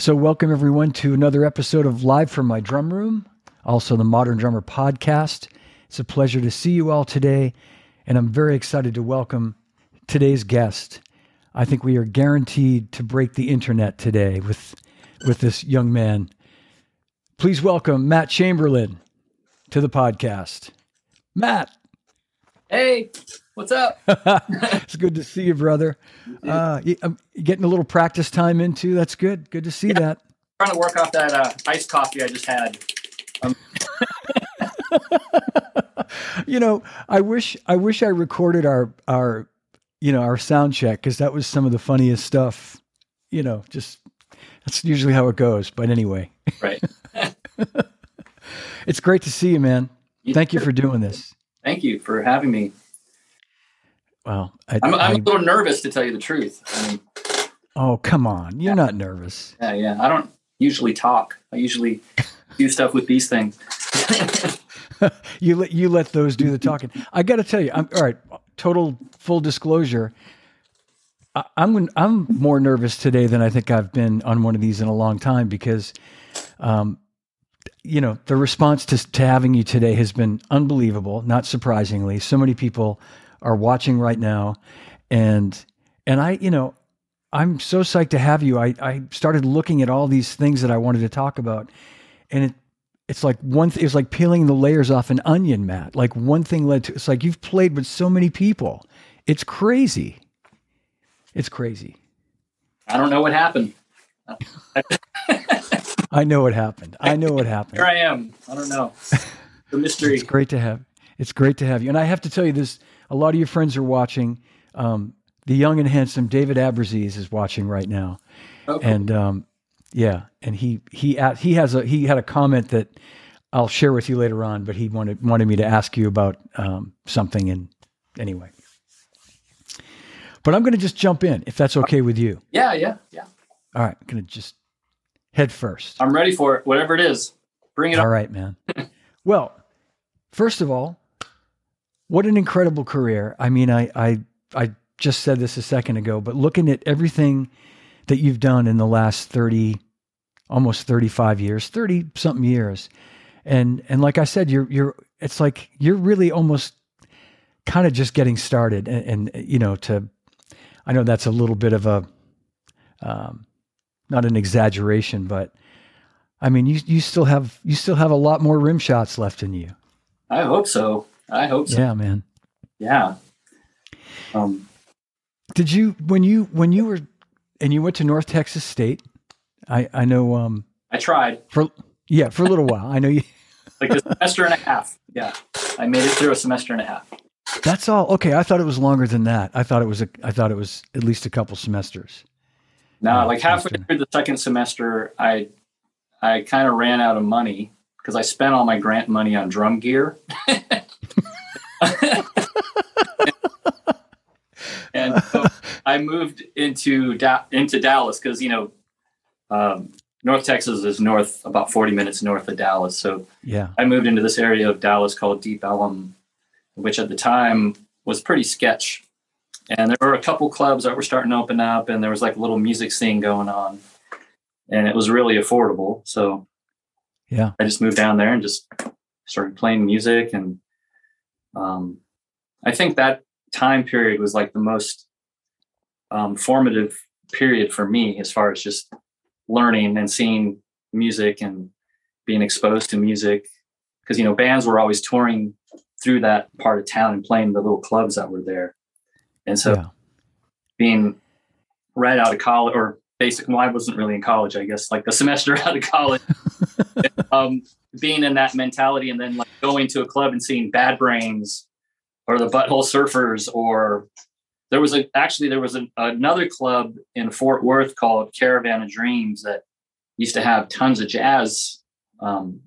So, welcome everyone to another episode of Live from My Drum Room, also the Modern Drummer podcast. It's a pleasure to see you all today, and I'm very excited to welcome today's guest. I think we are guaranteed to break the internet today with with this young man. Please welcome Matt Chamberlain to the podcast. Matt. Hey, what's up? it's good to see you, brother. Uh, you, um, getting a little practice time into that's good. Good to see Yeah. that. trying to work off that uh, iced coffee I just had. you know, I wish I wish I recorded our our you know our sound check because that was some of the funniest stuff. You know, just that's usually how it goes. But anyway, Right. it's great to see you, man. You Thank you for doing this. Thank you for having me. Wow. I, I'm, I'm I- a little nervous to tell you the truth. I mean, oh, come on. You're not nervous. yeah, yeah. I don't usually talk. I usually do stuff with these things. you let you let those do the talking. I got to tell you, I'm all right. Total full disclosure. I, I'm I'm more nervous today than I think I've been on one of these in a long time because, um, you know, the response to to having you today has been unbelievable. Not surprisingly, so many people are watching right now, and and I, you know, I'm so psyched to have you. I I started looking at all these things that I wanted to talk about, and it it's like one th- it was like peeling the layers off an onion mat like one thing led to it's like you've played with so many people it's crazy it's crazy I don't know what happened. i know what happened i know what happened Here I am. I don't know. The mystery. it's great to have it's great to have you and i have to tell you this a lot of your friends are watching um, the young and handsome david abbruzzese is watching right now Okay. and um, yeah and he he he has a he had a comment that i'll share with you later on but he wanted wanted me to ask you about um, something and anyway but i'm going to just jump in if that's okay with you yeah, yeah, yeah. all right i'm going to just head first I'm ready for it. Whatever it is, bring it all up. right man well first of all what an incredible career i mean i i i just said this a second ago but looking at everything that you've done in the last 30 almost 35 years 30 something years and and like i said you're you're it's like you're really almost kind of just getting started and, and you know to i know that's a little bit of a um not an exaggeration but i mean you you still have you still have a lot more rim shots left in you I hope so. I hope so. yeah man Yeah. Um, did you when you when you were and you went to north texas state i i know um I tried for yeah for a little while i know you like a semester and a half. Yeah. I made it through a semester and a half. That's all. Okay, I thought it was longer than that. I thought it was a. I thought it was at least a couple semesters. No, Yeah, like halfway semester. through the second semester, I I kind of ran out of money because I spent all my grant money on drum gear. and so I moved into da- into Dallas because you know um, North Texas is north about forty minutes north of Dallas. So Yeah, I moved into this area of Dallas called Deep Ellum, which at the time was pretty sketch. And there were a couple clubs that were starting to open up, and there was like a little music scene going on, and it was really affordable. So yeah, I just moved down there and just started playing music. And um, I think that time period was like the most um, formative period for me as far as just learning and seeing music and being exposed to music. Because, you know, bands were always touring through that part of town and playing the little clubs that were there. And so yeah, being right out of college or basic well, I wasn't really in college, I guess, like the semester out of college. um, being in that mentality and then like going to a club and seeing Bad Brains or the Butthole Surfers or there was a actually there was an, another club in Fort Worth called Caravan of Dreams that used to have tons of jazz um,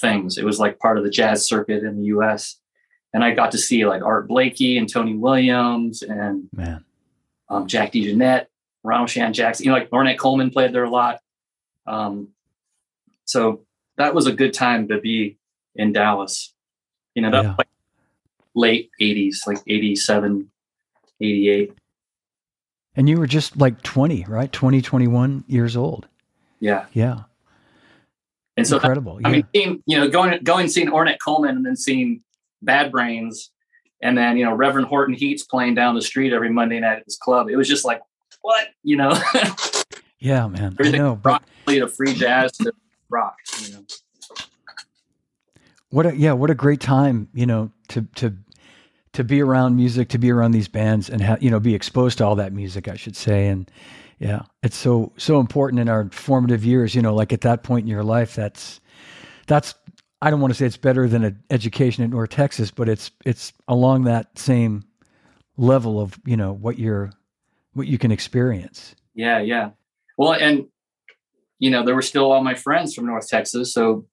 things. It was like part of the jazz circuit in the U.S. And I got to see like Art Blakey and Tony Williams and man. um, Jack DeJohnette, Ronald Shannon Jackson, you know, like Ornette Coleman played there a lot. Um, so that was a good time to be in Dallas. You know, that Yeah. like late 80s, like 87, 88. And you were just like twenty, right? 20, 21 years old. Yeah. Yeah. And so, Incredible. I yeah. mean, seeing, you know, going going seeing Ornette Coleman and then seeing Bad Brains, and then you know Reverend Horton Heats playing down the street every Monday night at his club. It was just like, what, you know, yeah, man. I know. But to free jazz to rock. You know, what a yeah, what a great time, you know, to to to be around music, to be around these bands and have, you know, be exposed to all that music, I should say. And yeah, it's so so important in our formative years, you know, like at that point in your life, that's that's I don't want to say it's better than an education at North Texas, but it's it's along that same level of, you know, what you're what you can experience. yeah, yeah. Well, and you know, there were still all my friends from North Texas, so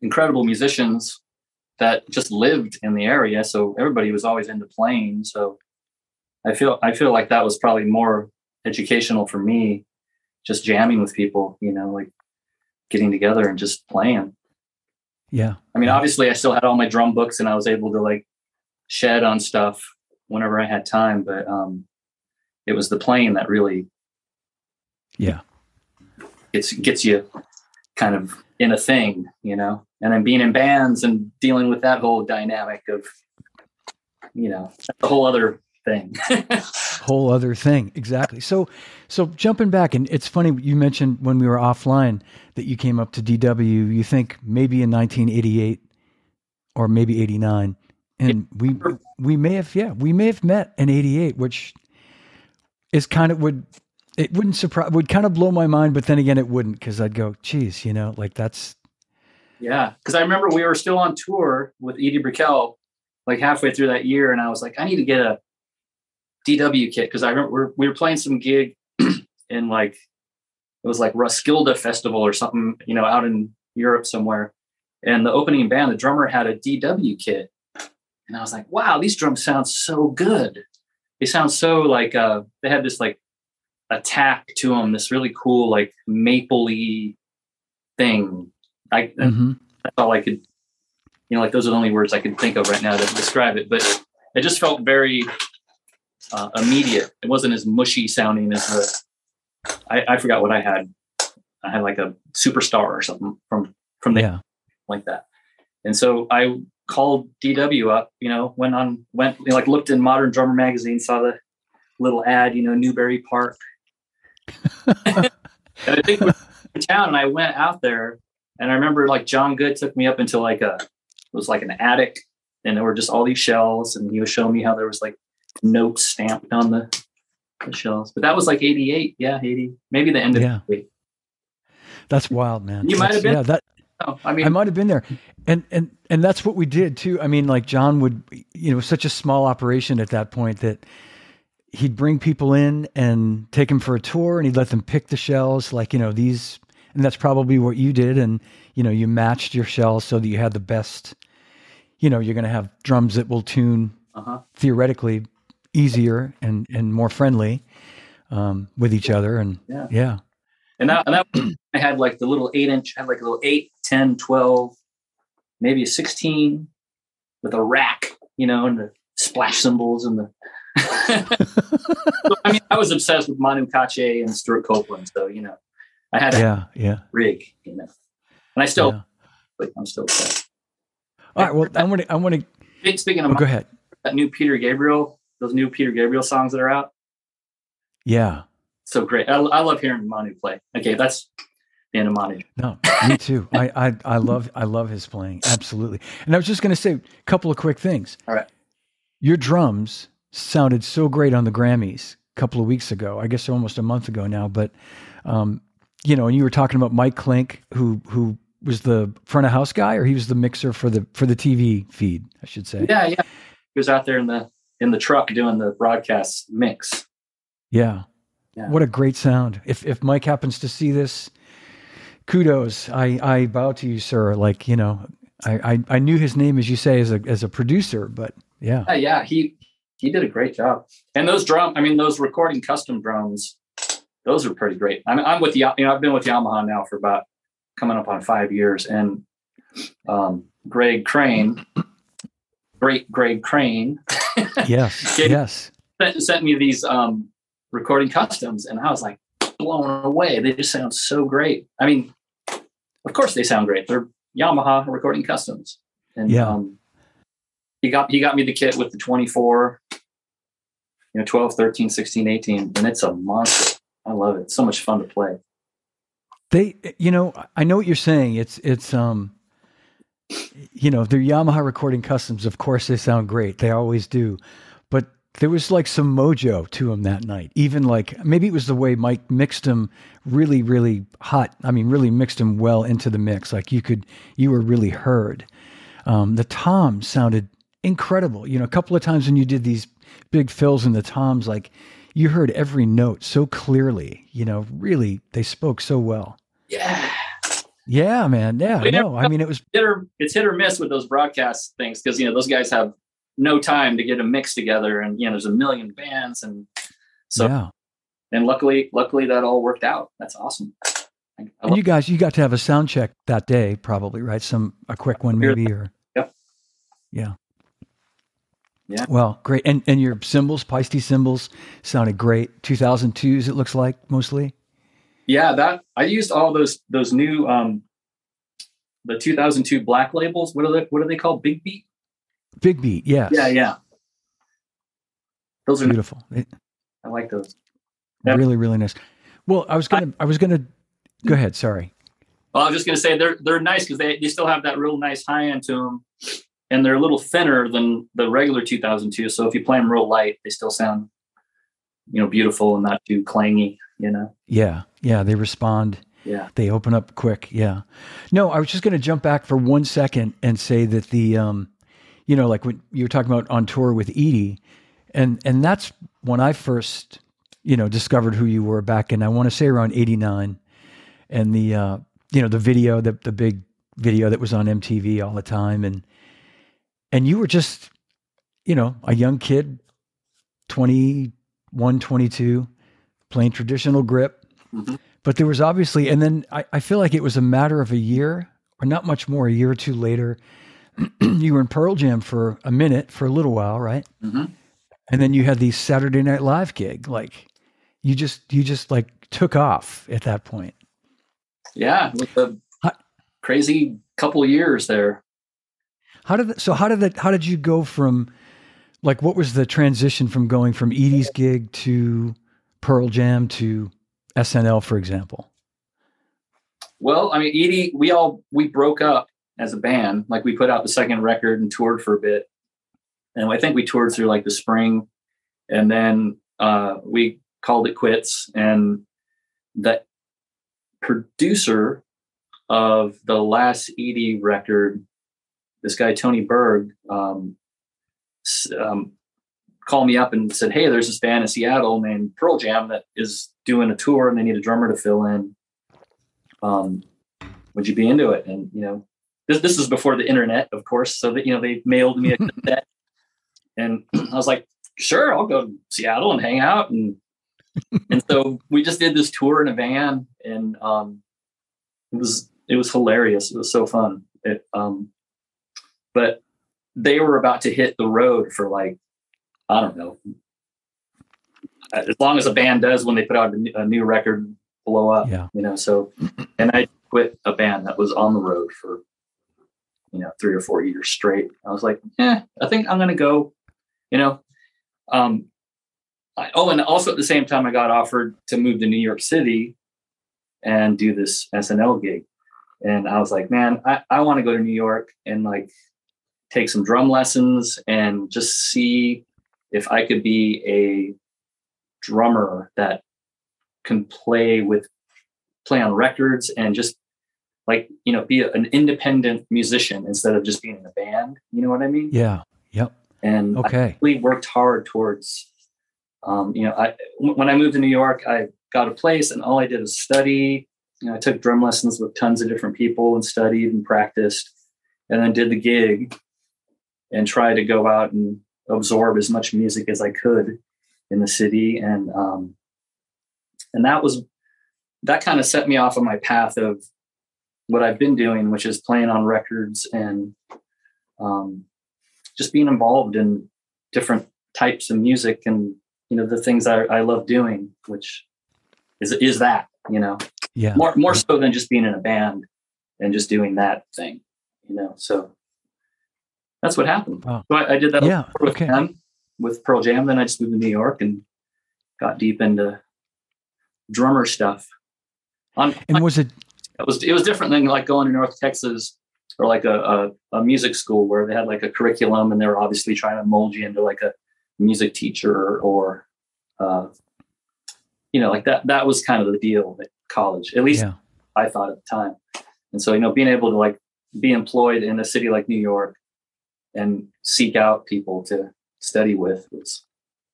incredible musicians that just lived in the area. So everybody was always into playing. So I feel I feel like that was probably more educational for me, just jamming with people. You know, like getting together and just playing. Yeah. I mean, obviously, I still had all my drum books, and I was able to like shed on stuff whenever I had time. But um, it was the playing that really Yeah. Gets gets you kind of in a thing, you know. And then being in bands and dealing with that whole dynamic of, you know, a whole other thing. whole other thing exactly so so jumping back and it's funny you mentioned when we were offline that you came up to dw you think maybe in 1988 or maybe 89 and we we may have yeah we may have met in 88 which is kind of would it wouldn't surprise would kind of blow my mind but then again it wouldn't because i'd go geez you know like that's yeah, because I remember we were still on tour with Edie Brickell, like halfway through that year, and I was like, I need to get a DW kit because I remember we were, we were playing some gig in like it was like Roskilde Festival or something, you know, out in Europe somewhere. And the opening band, the drummer had a DW kit. And I was like, wow, these drums sound so good. They sound so like uh they had this like attack to them, this really cool, like mapley thing. I mhm. that's all I could, you know, like those are the only words I could think of right now to describe it. But it just felt very uh, immediate. It wasn't as mushy sounding as the. I, I forgot what I had. I had like a superstar or something from from the yeah like that. And so I called DW up. You know, went on went you know, like looked in Modern Drummer magazine, saw the little ad. You know, Newbury Park. and I think we were in town, and I went out there, and I remember like John Good took me up into like a it was like an attic, and there were just all these shells, and he was showing me how there was like notes stamped on the, the shells. But that was like eighty eight, yeah, eighty, maybe the end of Yeah. 88. that's wild man You might have been- yeah that Oh, I mean, I might have been there, and and and that's what we did too. I mean, like John would, you know, such a small operation at that point that he'd bring people in and take them for a tour, and he'd let them pick the shells, like you know these, and that's probably what you did, and you know you matched your shells so that you had the best. You know, you're going to have drums that will tune uh-huh. theoretically easier and and more friendly um, with each other, and Yeah. yeah, And that, and that I had like the little eight inch, I had like a little 8, 10, 12, maybe a 16 with a rack, you know, and the splash cymbals and the. So, I mean, I was obsessed with Manu Katché and Stewart Copeland. So, you know, I had a yeah, yeah. rig, you know, and I still, yeah. like, I'm still obsessed. All right. Well, I want to. I want to. Speaking of Oh, go ahead. that new Peter Gabriel, those new Peter Gabriel songs that are out, Yeah. so great. I, I love hearing Manu play. Okay, that's the end of Manu. No, me too. I, I I love I love his playing. Absolutely. And I was just going to say a couple of quick things. All right. Your drums sounded so great on the Grammys a couple of weeks ago. I guess almost a month ago now. But um, you know, and you were talking about Mike Clink, who who was the front of house guy, or he was the mixer for the for the TV feed, I should say. Yeah, yeah. He was out there in the in the truck doing the broadcast mix. Yeah. Yeah. What a great sound. If if Mike happens to see this, kudos. I I bow to you, sir. Like, you know, I I, I knew his name as you say as a as a producer, but yeah. Yeah, yeah, he he did a great job. And those drum, I mean, those recording custom drums, those are pretty great. I'm I'm with you know I've been with Yamaha now for about coming up on five years, and um, Greg Crane, great Greg Crane, Yes. Okay. Yes. sent, sent me these um, recording customs, and I was like, blown away. They just sound so great. I mean, of course they sound great. They're Yamaha recording customs. And Yeah. um, he got he got me the kit with the 24, you know, 12, 13, 16, 18, and it's a monster. I love it. It's so much fun to play. They, you know, I know what you're saying. It's, it's, um, you know, they're Yamaha recording customs. Of course, they sound great. They always do. But there was like some mojo to them that night. Even like maybe it was the way Mike mixed them really, really hot. I mean, really mixed them well into the mix. Like you could, you were really heard. Um, the toms sounded incredible. You know, a couple of times when you did these big fills in the toms, like you heard every note so clearly. You know, really, they spoke so well. Yeah. Yeah, man. Yeah, We no, I mean it was hit or it's hit or miss with those broadcast things because you know those guys have no time to get a mix together and you know there's a million bands and so yeah. and luckily luckily that all worked out that's awesome I, I And you guys, you got to have a sound check that day, probably, right? Some a quick one, maybe, or Yep. yeah, Yeah. Well, great, and and your cymbals, Paiste cymbals, sounded great. Two thousand twos, it looks like mostly. yeah that i used all those those new um the 2002 black labels what are they what are they called big beat Big beat, yes. yeah yeah those are beautiful. It- i like those Yeah. Really, really nice. Well, I was gonna, I was gonna. Go ahead. Sorry. Well, I was just going to say they're they're nice because they, they still have that real nice high end to them, and they're a little thinner than the regular 2002. So if you play them real light, they still sound, you know, beautiful and not too clangy. You know, Yeah, yeah. They respond. yeah, They open up quick. Yeah. No, I was just going to jump back for one second and say that the, um, you know, like when you were talking about on tour with Edie, and and that's when I first, you know, discovered who you were back in. I want to say around '89, and the, uh, you know, the video, the the big video that was on MTV all the time, and and you were just, you know, a young kid, 21, 22, playing traditional grip Mhm. but there was obviously and then I, I feel like it was a matter of a year or not much more a year or two later you were in pearl jam for a minute for a little while right Mhm. and then you had the saturday night live gig like you just you just like took off at that point yeah. With the crazy couple years there. How did that, so how did that how did you go from like what was the transition from going from edie's gig to pearl jam to snl for example Well, I mean, Edie, we all we broke up as a band. Like we put out the second record and toured for a bit, and I think we toured through like the spring, and then uh, we called it quits. And the producer of the last Edie record, this guy Tony Berg, um, um, called me up and said, "Hey, there's this band in Seattle named Pearl Jam that is doing a tour, and they need a drummer to fill in." um, would you be into it? And you know, this this is before the internet, of course. So that you know, they mailed me a cassette, and I was like, sure, I'll go to Seattle and hang out. And and so we just did this tour in a van, and um, it was it was hilarious. It was so fun. It um, but they were about to hit the road for like I don't know. As long as a band does when they put out a new- record, blow up yeah. you know so and i quit a band that was on the road for you know three or four years straight. I was like yeah i think i'm gonna go you know? Um I, oh and also at the same time i got offered to move to new york city and do this snl gig. And i was like man i, I want to go to new york and like take some drum lessons and just see if i could be a drummer that can play with play on records and just like you know be a, an independent musician instead of just being in a band you know what i mean? Yeah yep. And i okay. really worked hard towards um, you know i w- when i moved to new york i got a place and all i did was study. You know i took drum lessons with tons of different people and studied and practiced and then did the gig and tried to go out and absorb as much music as i could in the city and um, and that was that kind of set me off on my path of what I've been doing, which is playing on records and um, just being involved in different types of music and you know the things I, I love doing, which is is that you know Yeah. more more so than just being in a band and just doing that thing, you know. So that's what happened. Wow. So I, I did that Yeah. with Okay. them with Pearl Jam. Then I just moved to New York and got deep into drummer stuff. On And was it it was it was different than like going to North Texas or like a, a, a music school where they had like a curriculum and they were obviously trying to mold you into like a music teacher or uh, you know like that that was kind of the deal at college at least yeah. I thought at the time. And so, you know, being able to like be employed in a city like New York and seek out people to study with was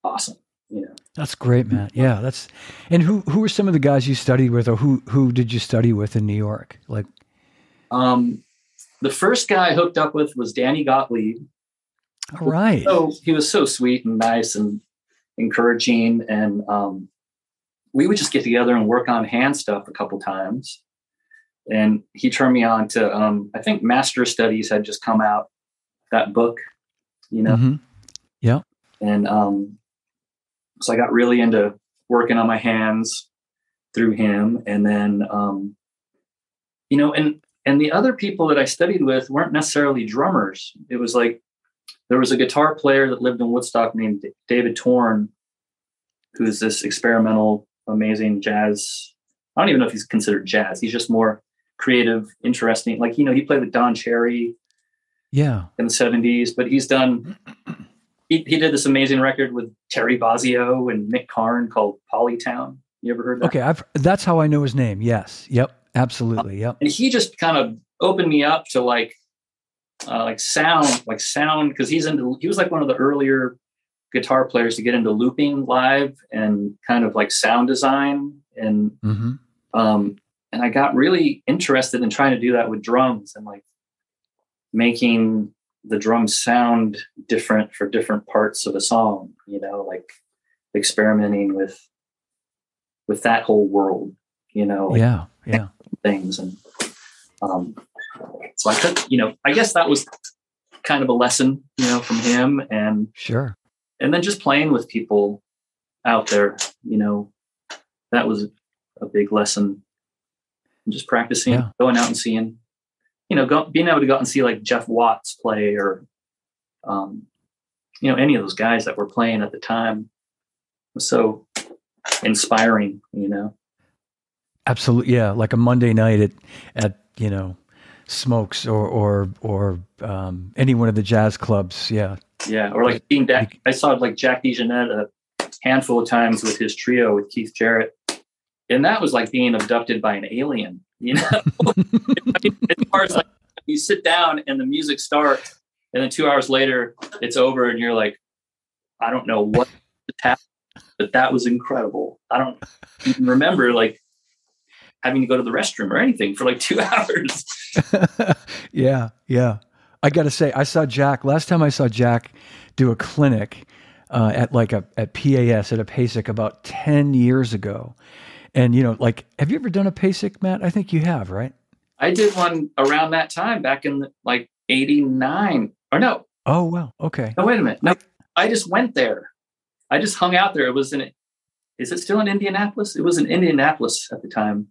awesome. You know, That's great, man. Yeah, that's and who who were some of the guys you studied with or who who did you study with in New York? Like um, the first guy I hooked up with was Danny Gottlieb. all right. So he was so sweet and nice and encouraging. And um, we would just get together and work on hand stuff a couple times. And he turned me on to, um, I think Master Studies had just come out, that book, you know, Mhm. and um, so I got really into working on my hands through him, and then um, you know, and and the other people that I studied with weren't necessarily drummers. It was like there was a guitar player that lived in Woodstock named David Torn, who's this experimental, amazing jazz. I don't even know if he's considered jazz. He's just more creative, interesting. Like you know, he played with Don Cherry Yeah. in the 70s, but he's done he, he did this amazing record with Terry Bozzio and Mick Karn called Polytown. You ever heard that? Okay, I've that's how I know his name. Yes. Yep. Absolutely. Yep. And he just kind of opened me up to like uh, like sound, like sound, because he's into he was like one of the earlier guitar players to get into looping live and kind of like sound design and hmm um and I got really interested in trying to do that with drums and like making the drums sound different for different parts of a song, you know, like experimenting with with that whole world, you know, like Yeah. Yeah. things and um so I took, you know, I guess that was kind of a lesson, you know, from him and Sure. and then just playing with people out there, you know, that was a big lesson. And just practicing, Yeah. going out and seeing, you know, go, being able to go out and see like Jeff Watts play or, um, you know, any of those guys that were playing at the time was so inspiring, you know. Absolutely. Yeah. Like a Monday night at at you know Smokes or or or um, any one of the jazz clubs. Yeah. Yeah, or like being Jack. I saw like Jack DeJohnette a handful of times with his trio with Keith Jarrett, and that was like being abducted by an alien. You know, as far as like you sit down and the music starts, and then two hours later it's over, and you're like, I don't know what happened, but that was incredible. I don't even remember like having to go to the restroom or anything for like two hours. yeah, yeah. I got to say, I saw Jack last time. I saw Jack do a clinic uh, at like a at PAS at a PASIC about ten years ago, and you know, like, have you ever done a PASIC, Matt? I think you have, right? I did one around that time back in like '89 or no, Oh well, okay. No, wait a minute. No, I just went there. I just hung out there. It was in. Is it still in Indianapolis? It was in Indianapolis at the time.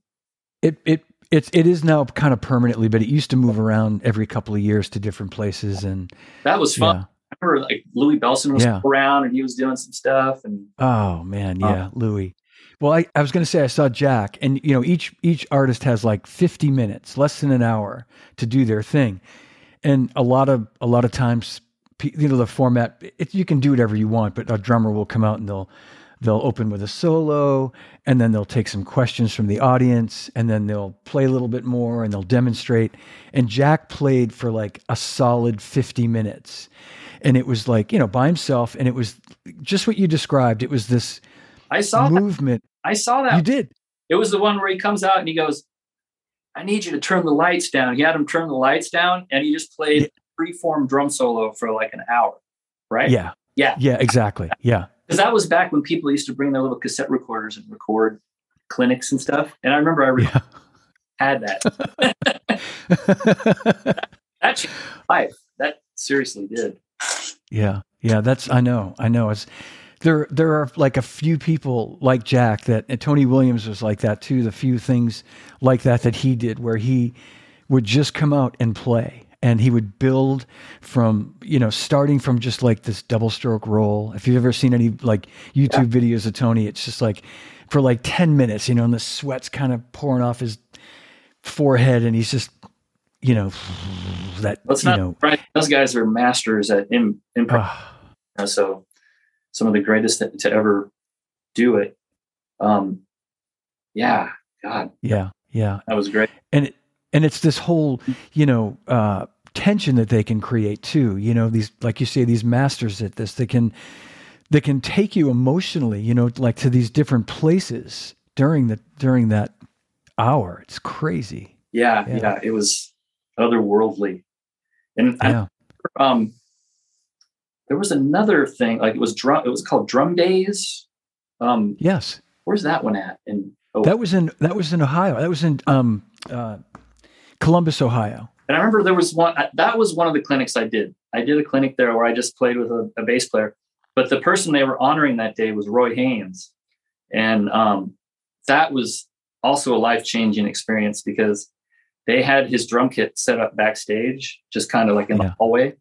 It it it's it is now kind of permanently, but it used to move around every couple of years to different places, and That was fun. yeah. I remember like Louie Bellson was Yeah. around and he was doing some stuff and Oh man, Oh. yeah, Louie. Well, I, I was going to say I saw Jack, and you know each each artist has like fifty minutes, less than an hour, to do their thing, and a lot of a lot of times, you know, the format it, you can do whatever you want, but a drummer will come out and they'll they'll open with a solo, and then they'll take some questions from the audience, and then they'll play a little bit more, and they'll demonstrate. And Jack played for like a solid fifty minutes, and it was like you know by himself, and it was just what you described. It was this I saw that. movement. I saw that. You did. It was the one where he comes out and he goes, I need you to turn the lights down. He had him turn the lights down and he just played Yeah. free-form drum solo for like an hour. Right? Yeah. Yeah. Yeah, exactly. Yeah. Because that was back when people used to bring their little cassette recorders and record clinics and stuff. And I remember I re- Yeah. had that. That changed life. That seriously did. yeah. Yeah, that's I know. I know. It's there there are like a few people like Jack that and Tony Williams was like that too. The few things like that that he did where he would just come out and play and he would build from you know starting from just like this double stroke roll. If you've ever seen any like YouTube yeah. videos of Tony, it's just like for like 10 minutes, you know, and the sweat's kind of pouring off his forehead and he's just you know that Let's you not, know right those guys are masters at Im, ah. improv so some of the greatest to, to ever do it. Um, yeah, God, yeah, yeah, that was great. And and it's this whole, you know, uh, tension that they can create too. You know, these like you say, these masters at this, they can they can take you emotionally, you know, like to these different places during the during that hour. It's crazy. Yeah, yeah, yeah it was otherworldly, and yeah. I, um, there was another thing like it was drum it was called drum days. Um yes. where's that one at? In oh. that was in that was in ohio. That was in um uh columbus ohio. And i remember there was one that was one of the clinics i did. I did a clinic there where i just played with a, a bass player. But the person they were honoring that day was roy haynes. And um that was also a life-changing experience because they had his drum kit set up backstage just kind of like in yeah. the hallway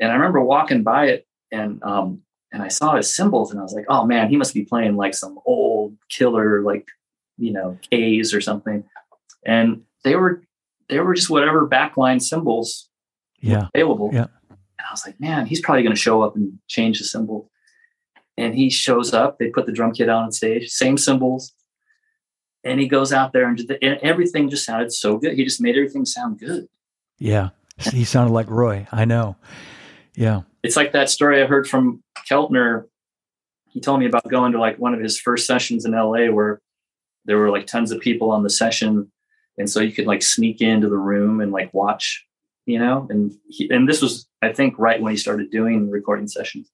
and I remember walking by it and um, and I saw his cymbals and I was like, oh man, he must be playing like some old killer, like, you know, K's or something. And they were they were just whatever backline cymbals yeah. available. Yeah. And I was like, man, he's probably gonna show up and change the cymbal. And he shows up, they put the drum kit out on stage, same cymbals. And he goes out there and, and everything just sounded so good. He just made everything sound good. Yeah. He sounded like Roy. I know. Yeah. It's like that story I heard from Keltner. He told me about going to like one of his first sessions in LA where there were like tons of people on the session. And so you could like sneak into the room and like watch, you know, and he, and this was, I think, right when he started doing recording sessions.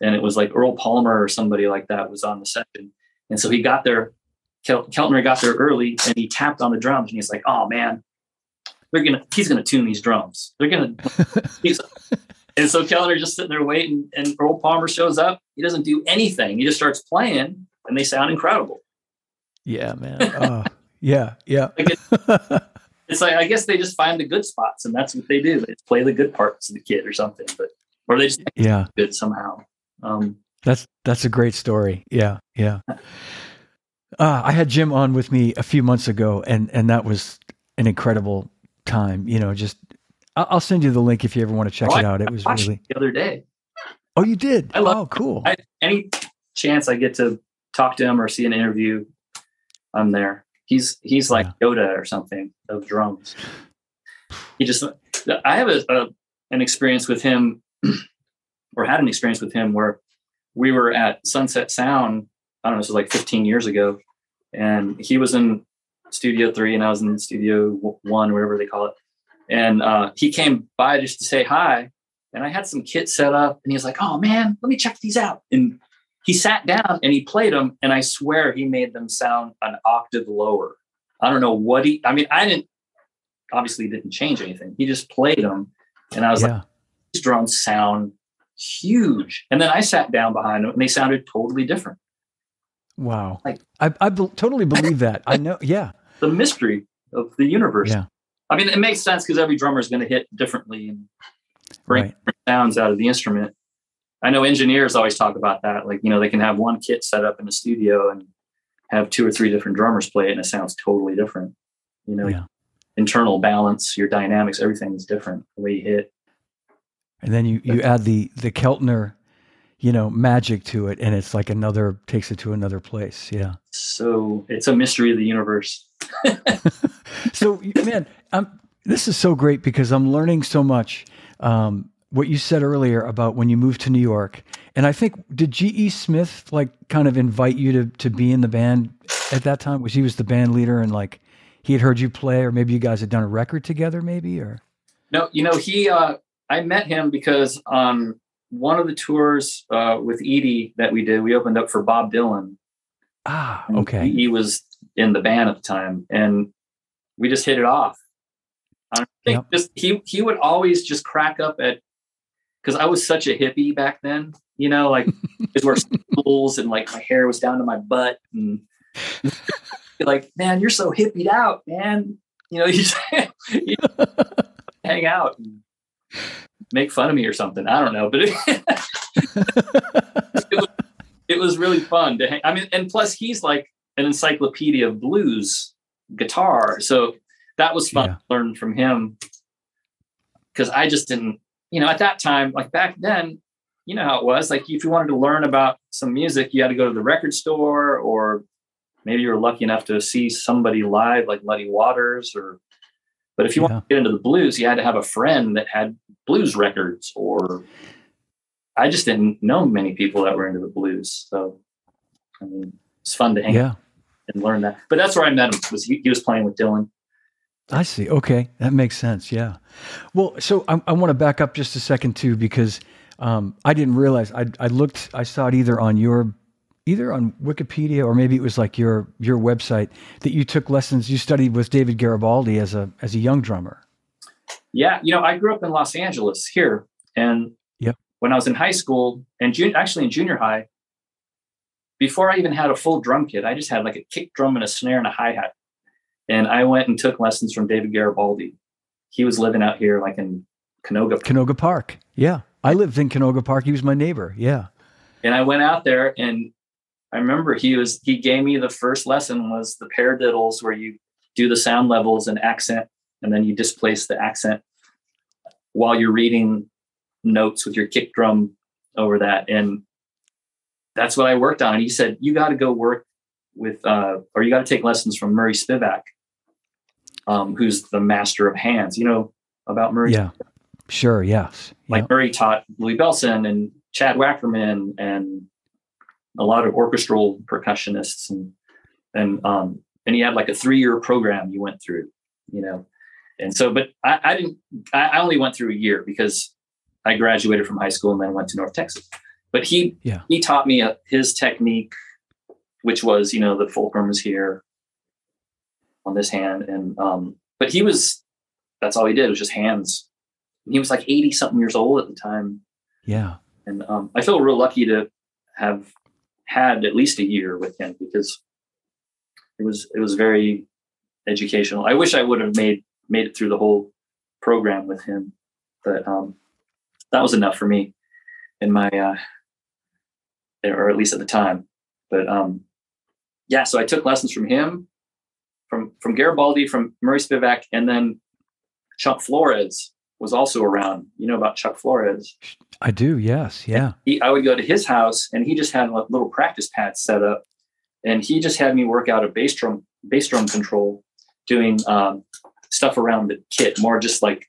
And it was like Earl Palmer or somebody like that was on the session. And so he got there, Kel- Keltner got there early and he tapped on the drums and he's like, oh man, they're gonna he's gonna tune these drums. They're gonna And so Keltner's just sitting there waiting, and Earl Palmer shows up. He doesn't do anything. He just starts playing, and they sound incredible. Yeah, man. Uh, yeah, yeah. like it, it's like I guess they just find the good spots, and that's what they do. They play the good parts of the kid or something, but or they just yeah good somehow. Um, that's that's a great story. Yeah, yeah. Uh, I had Jim on with me a few months ago, and and that was an incredible time. You know, just I'll send you the link if you ever want to check oh, it out. It was really the other day. Oh, you did? I love. Oh, cool. I, any chance I get to talk to him or see an interview, I'm there. He's he's like yeah. Yoda or something of drums. He just. I have a, a an experience with him, or had an experience with him where we were at Sunset Sound. I don't know. This was like 15 years ago, and he was in Studio Three, and I was in Studio One, whatever they call it and uh, he came by just to say hi. And I had some kits set up, and he was like, "Oh man, let me check these out." And he sat down and he played them, and I swear he made them sound an octave lower. I don't know what he. I mean, I didn't obviously didn't change anything. He just played them, and I was yeah. like, "These drums sound huge." And then I sat down behind them, and they sounded totally different. Wow! Like I, I totally believe that. I know. Yeah, the mystery of the universe. Yeah. I mean, it makes sense because every drummer is going to hit differently and bring right. sounds out of the instrument. I know engineers always talk about that. Like, you know, they can have one kit set up in the studio and have two or three different drummers play it and it sounds totally different. You know, yeah. internal balance, your dynamics, everything is different the way you hit. And then you, you add the the Keltner, you know, magic to it and it's like another takes it to another place. Yeah. So it's a mystery of the universe. so man, I'm, this is so great because I'm learning so much. Um, what you said earlier about when you moved to New York, and I think did G.E. Smith like kind of invite you to to be in the band at that time? Was he was the band leader and like he had heard you play, or maybe you guys had done a record together, maybe or no? You know, he uh, I met him because on one of the tours uh, with Edie that we did, we opened up for Bob Dylan. Ah, okay. He, was in the band at the time, and we just hit it off. I think yep. just he he would always just crack up at because I was such a hippie back then. you know, like it was schools and like my hair was down to my butt and like, man, you're so hippied out, man. You know, you, you hang out and make fun of me or something. I don't know, but it, it, was, it was really fun to hang. I mean, and plus he's like an encyclopedia of blues guitar. So that was fun Yeah. to learn from him because I just didn't, you know, at that time, like back then, you know how it was. Like if you wanted to learn about some music, you had to go to the record store, or maybe you were lucky enough to see somebody live, like Muddy Waters, or. But if you Yeah. wanted to get into the blues, you had to have a friend that had blues records, or I just didn't know many people that were into the blues. So, I mean, it's fun to hang Yeah. and learn that. But that's where I met him. Was he, he was playing with Dylan? I see. Okay, that makes sense. Yeah. Well, so I, I want to back up just a second too, because um, I didn't realize. I, I looked. I saw it either on your, either on Wikipedia or maybe it was like your your website that you took lessons. You studied with David Garibaldi as a as a young drummer. Yeah, you know, I grew up in Los Angeles here, and Yep. when I was in high school and jun- actually in junior high, before I even had a full drum kit, I just had like a kick drum and a snare and a hi hat, and I went and took lessons from David Garibaldi. He was living out here, like in Canoga, Canoga Park. Yeah, I lived in Canoga Park. He was my neighbor. Yeah. and I went out there, and I remember he was he gave me the first lesson was the paradiddles, where you do the sound levels and accent, and then you displace the accent while you're reading notes with your kick drum over that. And that's what I worked on. And he said, you got to go work with, uh, or you got to take lessons from Murray Spivak, um, who's the master of hands. You know about Murray? Yeah. Sure. Yes. Like Yeah. Murray taught Louie Bellson and Chad Wackerman and a lot of orchestral percussionists and and um and he had like a three year program you went through, you know. And so, but I, I didn't. I, I only went through a year because I graduated from high school and then went to North Texas. But he Yeah. he taught me uh his technique, which was you know the fulcrum is here on this hand, and um. But he was that's all he did was just hands. And he was like eighty something years old at the time, Yeah. and um, I feel real lucky to have had at least a year with him because it was it was very educational. I wish I would have made made it through the whole program with him, but um, that was enough for me in my uh, or at least at the time. But um, yeah, so I took lessons from him, from from Garibaldi, from Murray Spivak, and then Chuck Flores was also around. You know about Chuck Flores? I do. Yes. Yeah. he, I would go to his house and he just had a little practice pad set up and he just had me work out a bass drum bass drum control doing um, stuff around the kit more just like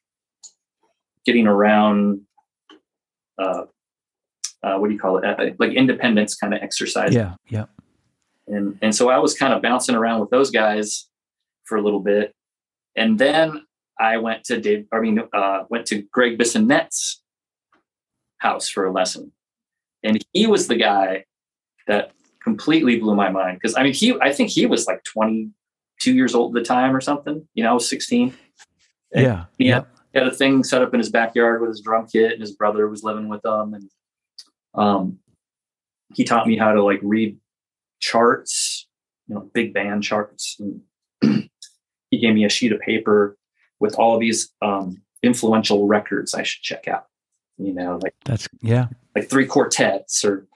getting around uh, uh, what do you call it uh, like independence kind of exercise Yeah. Yeah. and and so I was kind of bouncing around with those guys for a little bit, and then I went to Dave. I mean, uh, went to Gregg Bissonette's house for a lesson, and he was the guy that completely blew my mind because I mean, he I think he was like twenty two years old at the time or something. You know, I was sixteen. And Yeah. he Yeah. had, he had a thing set up in his backyard with his drum kit, and his brother was living with them, and um, he taught me how to like read charts, you know, big band charts. And he gave me a sheet of paper with all of these um, influential records I should check out. You know, like That's yeah. like three quartets or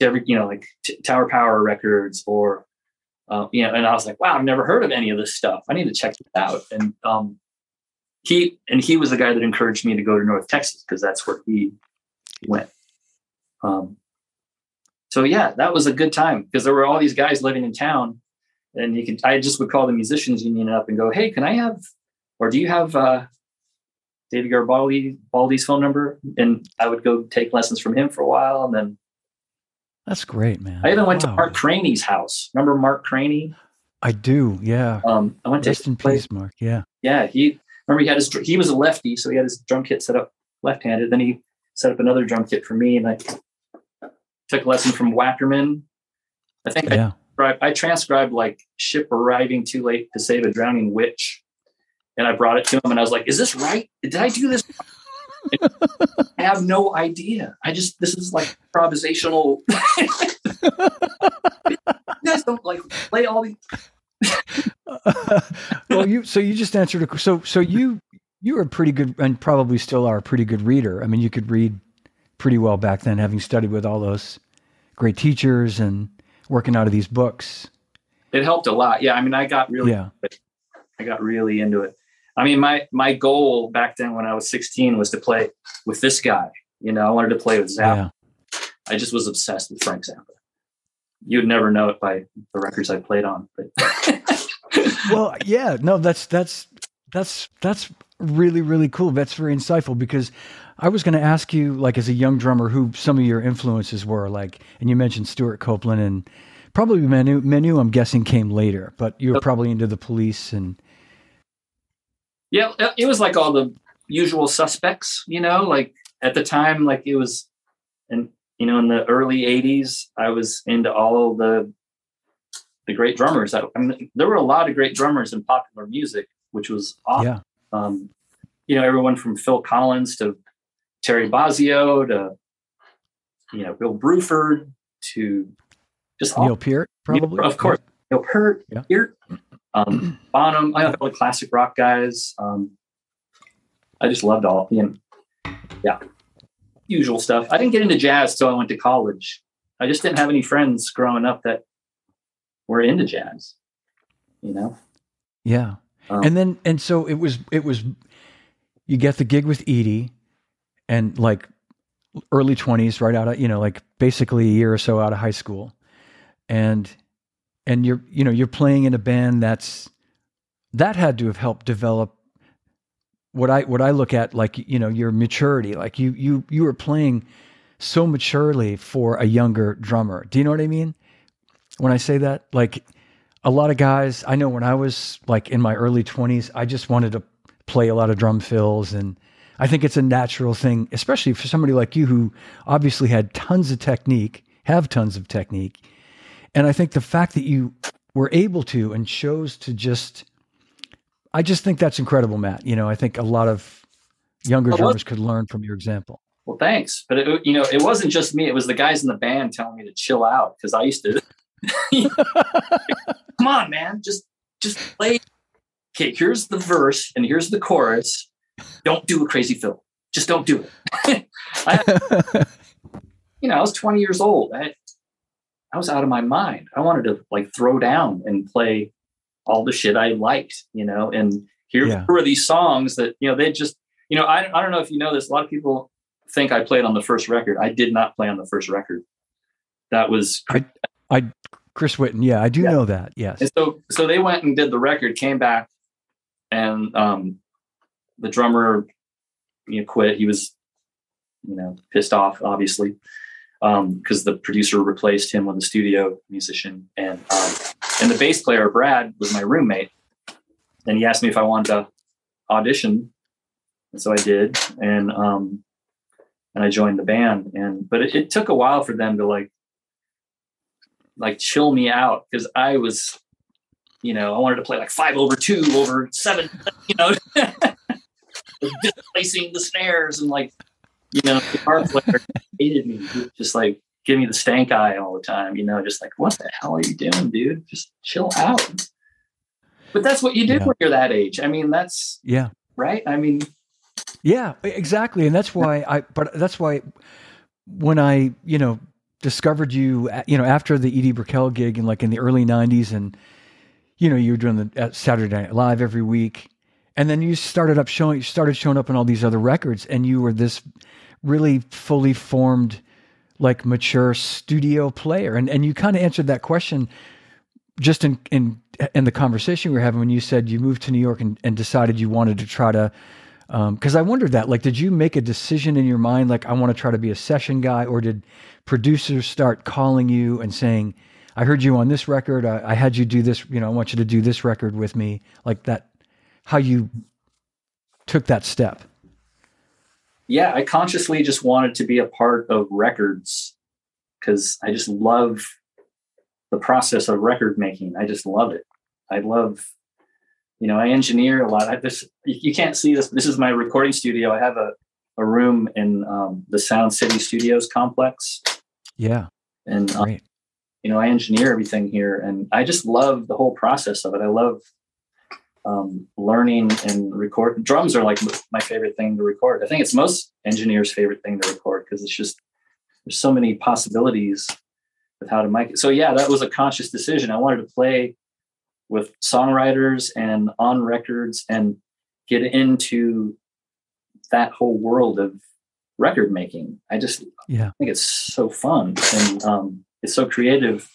every you know like t- Tower Power records or uh, you know. And I was like, wow, I've never heard of any of this stuff. I need to check this out. And um, he and he was the guy that encouraged me to go to North Texas because that's where he went. Um, so yeah, that was a good time because there were all these guys living in town, and you could I just would call the musicians union up and go, hey, can I have or do you have uh, David Garibaldi phone number? And I would go take lessons from him for a while, and then That's great, man. I even went to Mark Craney's house. Remember Mark Craney? I do. Yeah. Um, I went to Rest in peace, Mark. Yeah. yeah, he remember he had his he was a lefty, so he had his drum kit set up left-handed. Then he set up another drum kit for me, and I took a lesson from Wackerman. I think I, Yeah. transcribed- I transcribed like "ship arriving too late to save a drowning witch," and I brought it to him, and I was like, "Is this right? Did I do this?" I have no idea. I just this is like improvisational. you guys don't like play all these. well, you so you just answered a so so you you were a pretty good and probably still are a pretty good reader. I mean, you could read pretty well back then, having studied with all those great teachers and working out of these books. It helped a lot. Yeah, I mean, I got really, Yeah. I got really into it. I mean, my my goal back then when I was 16 was to play with this guy. You know, I wanted to play with Zappa. Yeah. I just was obsessed with Frank Zappa. You'd never know it by the records I played on, but Well, yeah, no, that's that's that's that's really really cool. That's very insightful because I was going to ask you, like, as a young drummer, who some of your influences were, like, and you mentioned Stewart Copeland and probably Manu. Manu, I'm guessing, came later, but you were probably into the Police and yeah, it was like all the usual suspects. You know, like at the time, like it was, and you know, in the early 80s, I was into all the the great drummers. I, I mean, there were a lot of great drummers in popular music, which was awesome. yeah, um, you know, everyone from Phil Collins to Terry Bozzio to, you know, Bill Bruford to just all, Neil Peart, probably, of course, Neil Peart, Yeah. Peart, um, Bonham, I all the classic rock guys. Um, I just loved all, you know, yeah, usual stuff. I didn't get into jazz till I went to college. I just didn't have any friends growing up that were into jazz, you know? yeah. Um, and then and so it was it was you get the gig with Edie and like early 20s right out of you know like basically a year or so out of high school and and you're you know you're playing in a band that's that had to have helped develop what I what I look at like you know your maturity. Like you you you were playing so maturely for a younger drummer. Do you know what I mean? When I say that like a lot of guys I know when I was like in my early 20s I just wanted to play a lot of drum fills and I think it's a natural thing especially for somebody like you who obviously had tons of technique have tons of technique and I think the fact that you were able to and chose to just I just think that's incredible Matt you know I think a lot of younger drummers could learn from your example Well, thanks. But it, you know, it wasn't just me. It was the guys in the band telling me to chill out because I used to. Come on, man, just just play. Okay, here's the verse and here's the chorus. Don't do a crazy fill. Just don't do it. I, you know, I was 20 years old. I, I was out of my mind. I wanted to like throw down and play all the shit I liked, you know, and here Yeah. were these songs that, you know, they just, you know, I, I don't know if you know this. A lot of people think I played on the first record. I did not play on the first record. That was, I Chris Whitten yeah I do Yeah. know that yes and so, so they went and did the record, came back, and um, the drummer, you know, quit. He was, you know, pissed off, obviously, because the producer replaced him with a studio musician, and um, and the bass player Brad was my roommate, and he asked me if I wanted to audition, and so I did, and um, and I joined the band, and but it, it took a while for them to like like chill me out because I was you know, I wanted to play like five over two over seven, you know, displacing the snares and like, you know, the guitar player hated me, just like give me the stank eye all the time, you know, just like, what the hell are you doing, dude? Just chill out. But that's what you do Yeah. when you're that age. I mean, that's yeah right. I mean, Yeah, exactly, and that's why I. But that's why when I, you know, discovered you, you know, after the Edie Brickell gig in like in the early '90s, and you know, you were doing the uh, Saturday Night Live every week, and then you started up showing, you started showing up on all these other records, and you were this really fully formed, like mature studio player, and and you kind of answered that question just in in in the conversation we were having when you said you moved to New York and, and decided you wanted to try to um, because I wondered that like did you make a decision in your mind like I want to try to be a session guy or did producers start calling you and saying I heard you on this record I, I had you do this you know I want you to do this record with me like that how you took that step yeah, I consciously just wanted to be a part of records because I just love the process of record making. I just love it. I love, you know, I engineer a lot. I this you, can't see this, this is my recording studio. I have a a room in um, the Sound City Studios complex. Yeah. And, um, you know, I engineer everything here and I just love the whole process of it. I love um, learning and record. Drums are like my favorite thing to record. I think it's most engineers' favorite thing to record because it's just, there's so many possibilities with how to mic it. So, yeah, that was a conscious decision. I wanted to play with songwriters and on records and get into that whole world of record making. I just yeah I think it's so fun and um, it's so creative.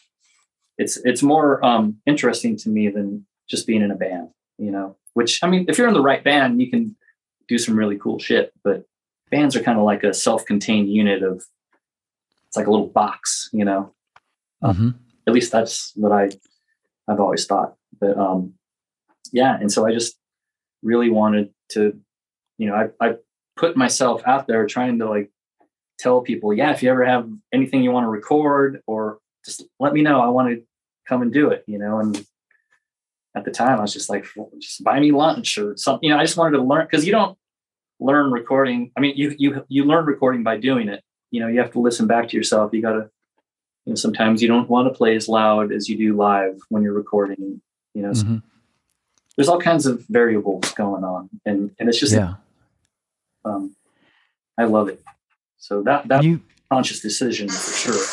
It's it's more um, interesting to me than just being in a band, you know. Which I mean, if you're in the right band, you can do some really cool shit. But bands are kind of like a self-contained unit of it's like a little box, you know. Mm-hmm. at least that's what I I've always thought. But um, yeah, and so I just really wanted to, you know, I I put myself out there trying to like tell people, yeah, if you ever have anything you want to record or just let me know. I want to come and do it, you know. And at the time, I was just like, just buy me lunch or something. You know, I just wanted to learn because you don't learn recording. I mean, you you you learn recording by doing it. You know, you have to listen back to yourself. You got to. You know, sometimes you don't want to play as loud as you do live when you're recording. You know, mm-hmm. so there's all kinds of variables going on, and and it's just yeah. Um, I love it. So that that you, conscious decision for sure.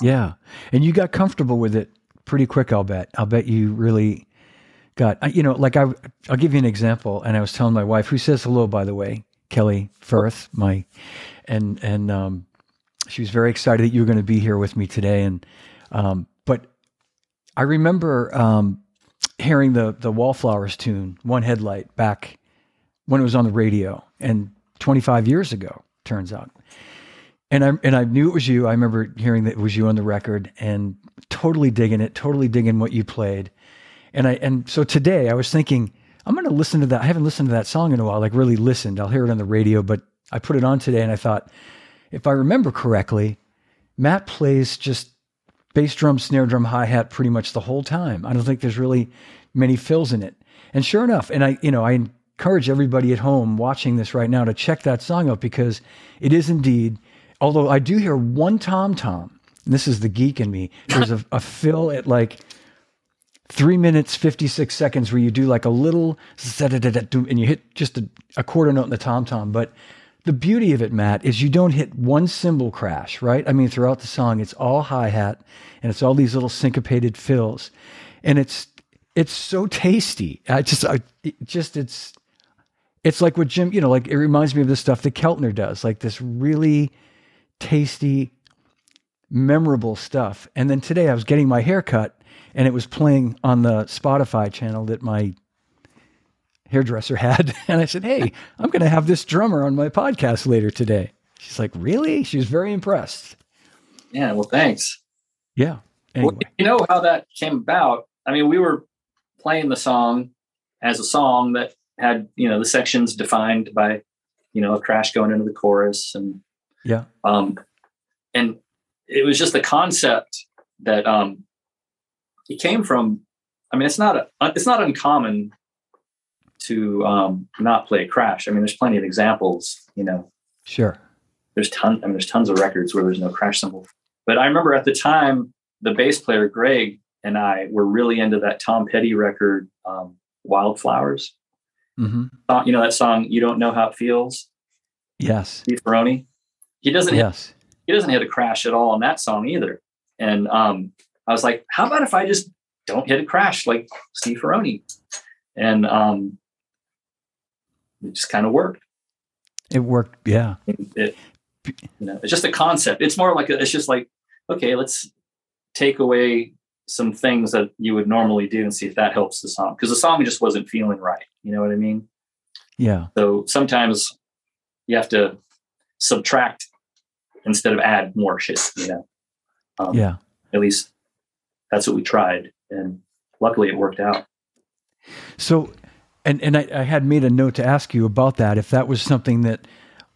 Yeah, and you got comfortable with it pretty quick. I'll bet. I'll bet you really got. You know, like I, I'll give you an example. And I was telling my wife, who says hello, by the way, Kelly Firth, my, and and um, she was very excited that you were going to be here with me today. And um, but I remember um, hearing the the Wallflowers tune, One Headlight, back when it was on the radio, and 25 years ago, turns out. And I and I knew it was you. I remember hearing that it was you on the record, and totally digging it, totally digging what you played. And I and so today I was thinking I'm going to listen to that. I haven't listened to that song in a while, like really listened. I'll hear it on the radio, but I put it on today, and I thought, if I remember correctly, Matt plays just bass drum, snare drum, hi hat pretty much the whole time. I don't think there's really many fills in it. And sure enough, and I, you know, I encourage everybody at home watching this right now to check that song out because it is indeed, although I do hear one tom tom, this is the geek in me, there's a, a fill at like three minutes, 56 seconds where you do like a little, and you hit just a, a quarter note in the tom tom. But the beauty of it, Matt, is you don't hit one cymbal crash, right? I mean, throughout the song, it's all hi hat and it's all these little syncopated fills. And it's, it's so tasty. I just, I it just, it's, it's like what Jim, you know, like it reminds me of the stuff that Keltner does, like this really tasty, memorable stuff. And then today I was getting my hair cut and it was playing on the Spotify channel that my hairdresser had. And I said, Hey, I'm going to have this drummer on my podcast later today. She's like, Really? She was very impressed. Yeah. Well, thanks. Yeah. Anyway. Well, you know how that came about? I mean, we were playing the song as a song that had you know the sections defined by you know a crash going into the chorus and yeah um and it was just the concept that um it came from i mean it's not a it's not uncommon to um not play a crash i mean there's plenty of examples you know sure there's ton i mean there's tons of records where there's no crash cymbal. but i remember at the time the bass player greg and i were really into that tom petty record um wildflowers Mm-hmm. You know that song, "You Don't Know How It Feels." Yes, Steve Ferrone. He doesn't. Yes, hit, he doesn't hit a crash at all on that song either. And um, I was like, "How about if I just don't hit a crash like Steve Ferrone?" And um, it just kind of worked. It worked, yeah. It, you know, it's just a concept. It's more like a, it's just like, okay, let's take away some things that you would normally do and see if that helps the song because the song just wasn't feeling right. You know what I mean? Yeah. So sometimes you have to subtract instead of add more shit. You know? Um, yeah. At least that's what we tried, and luckily it worked out. So, and and I, I had made a note to ask you about that. If that was something that,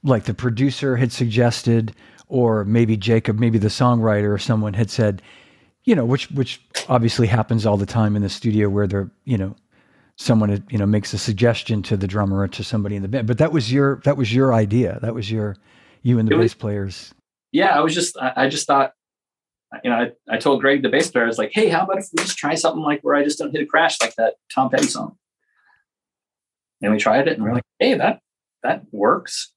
like, the producer had suggested, or maybe Jakob, maybe the songwriter or someone had said, you know, which which obviously happens all the time in the studio where they're, you know, someone you know makes a suggestion to the drummer or to somebody in the band. But that was your that was your idea. That was your you and the It bass was- players. yeah, I was just, I, I just thought, you know, I, I told Greg, the bass player, I was like, hey, how about if we just try something like where I just don't hit a crash like that Tom Petty song? And we tried it and we're like, hey, that, that works.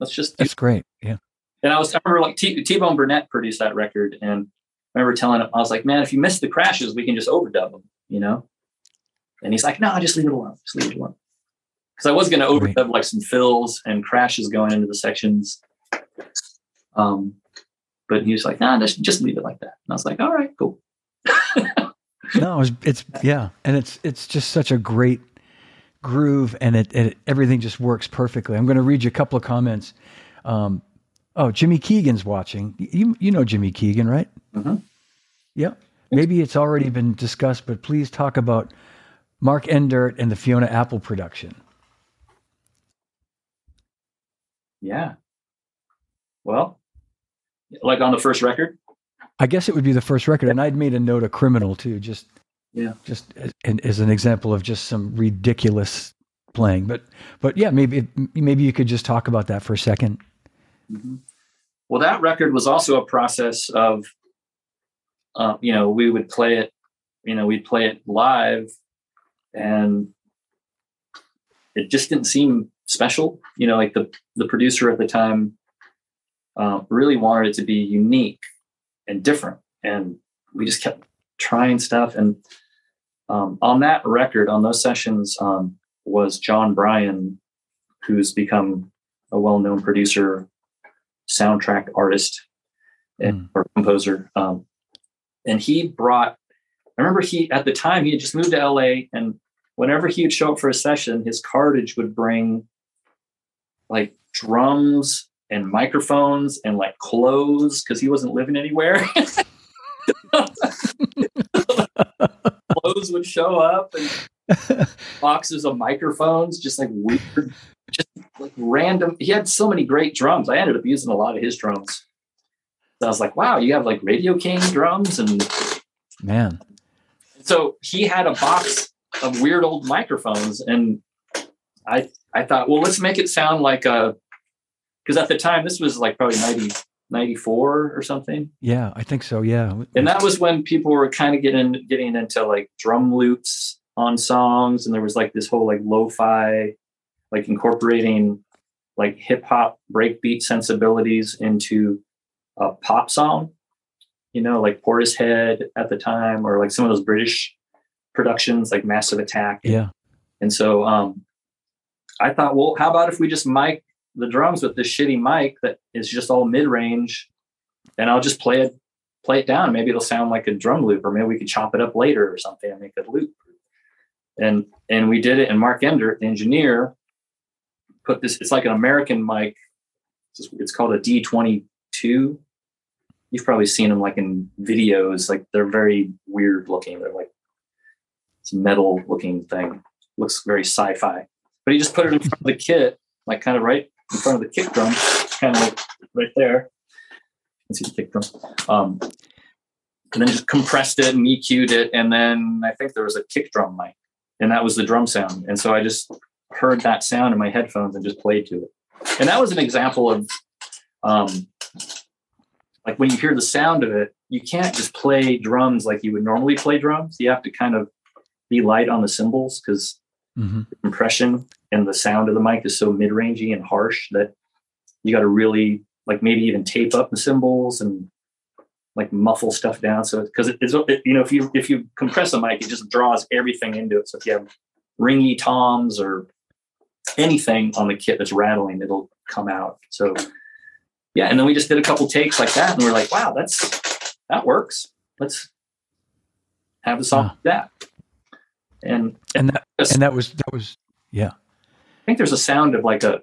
Let's just That's great. Yeah. And I was, I remember like T- T-Bone Burnett produced that record, and I remember telling him, I was like, man, if you miss the crashes, we can just overdub them, you know? And he's like, no, i just leave it alone. Just leave it alone. Because I was going to overdub like some fills and crashes going into the sections. Um, but he was like, nah, just, just leave it like that. And I was like, all right, cool. No, it's, it's yeah, and it's it's just such a great groove, and it, it everything just works perfectly. I'm going to read you a couple of comments. Um, oh, Jimmy Keegan's watching. You you know Jimmy Keegan, right? Mhm. Yeah. Maybe it's already been discussed, but please talk about Mark Endert and the Fiona Apple production. Yeah. Well, like on the first record, I guess it would be the first record, and I'd made a note of "Criminal" too, just Yeah. just as, and as an example of just some ridiculous playing. But but yeah, maybe maybe you could just talk about that for a second. Mhm. Well, that record was also a process of, uh, you know, we would play it, you know, we'd play it live, and it just didn't seem special. You know, like the the producer at the time uh, really wanted it to be unique and different, and we just kept trying stuff. And um, on that record, on those sessions, um, was Jon Brion, who's become a well-known producer soundtrack artist and or composer. Um, and he brought, I remember he, at the time, he had just moved to LA. And whenever he would show up for a session, his cartage would bring like drums and microphones and like clothes because he wasn't living anywhere. clothes would show up and boxes of microphones, just like weird, just like random. He had so many great drums. I ended up using a lot of his drums. So I was like, wow, you have like Radio King drums. And Man, so he had a box of weird old microphones. And I, I thought, well, let's make it sound like a, because at the time, this was like probably 90, 94 or something. yeah, I think so. Yeah, And that was when people were kind of getting getting into like drum loops on songs, and there was like this whole like lo-fi, like incorporating like hip hop breakbeat sensibilities into a pop song. You know, like Portishead at the time, or like some of those British productions, like Massive Attack. yeah, And so um, I thought, well, how about if we just mic the drums with this shitty mic that is just all mid range, and I'll just play it play it down. Maybe it'll sound like a drum loop, or maybe we could chop it up later or something and make it loop. And and we did it. And Mark Endert, the engineer, put this. It's like an American mic. It's, it's called a D twenty two. You've probably seen them like in videos. Like they're very weird looking. They're like it's a metal looking thing. Looks very sci-fi. But he just put it in front of the kit, like kind of right in front of the kick drum, kind of like right there. You can see the kick drum. Um, and then just compressed it and EQ'd it. And then I think there was a kick drum mic, and that was the drum sound. And so I just heard that sound in my headphones and just played to it. And that was an example of um, like when you hear the sound of it, you can't just play drums like you would normally play drums. You have to kind of be light on the cymbals because hmm the compression and the sound of the mic is so mid-rangey and harsh that you got to really like maybe even tape up the cymbals and like muffle stuff down. So because it, it's it, you know if you if you compress a mic, it just draws everything into it. So if you have ringy toms or anything on the kit that's rattling, it'll come out. So yeah, and then we just did a couple takes like that, and we're like, wow, that's that works. Let's have the song Wow. like that. And and that. And that was that was yeah. I think there's a sound of like a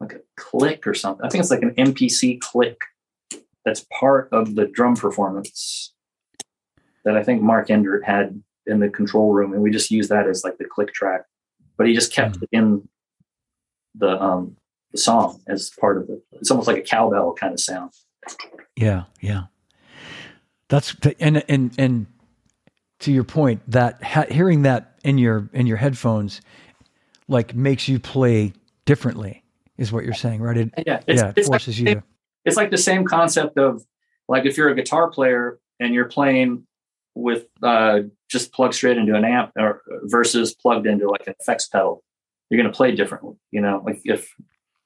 like a click or something. I think it's like an MPC click that's part of the drum performance that I think Mark Endert had in the control room, and we just used that as like the click track. But he just kept it in the um the song as part of it. It's almost like a cowbell kind of sound. Yeah, yeah. That's and and and to your point that ha- hearing that in your in your headphones like makes you play differently is what you're saying right? It, yeah it's, yeah, it forces like, you it's like the same concept of like if you're a guitar player and you're playing with uh, just plugged straight into an amp or versus plugged into like an effects pedal you're going to play differently you know? Like if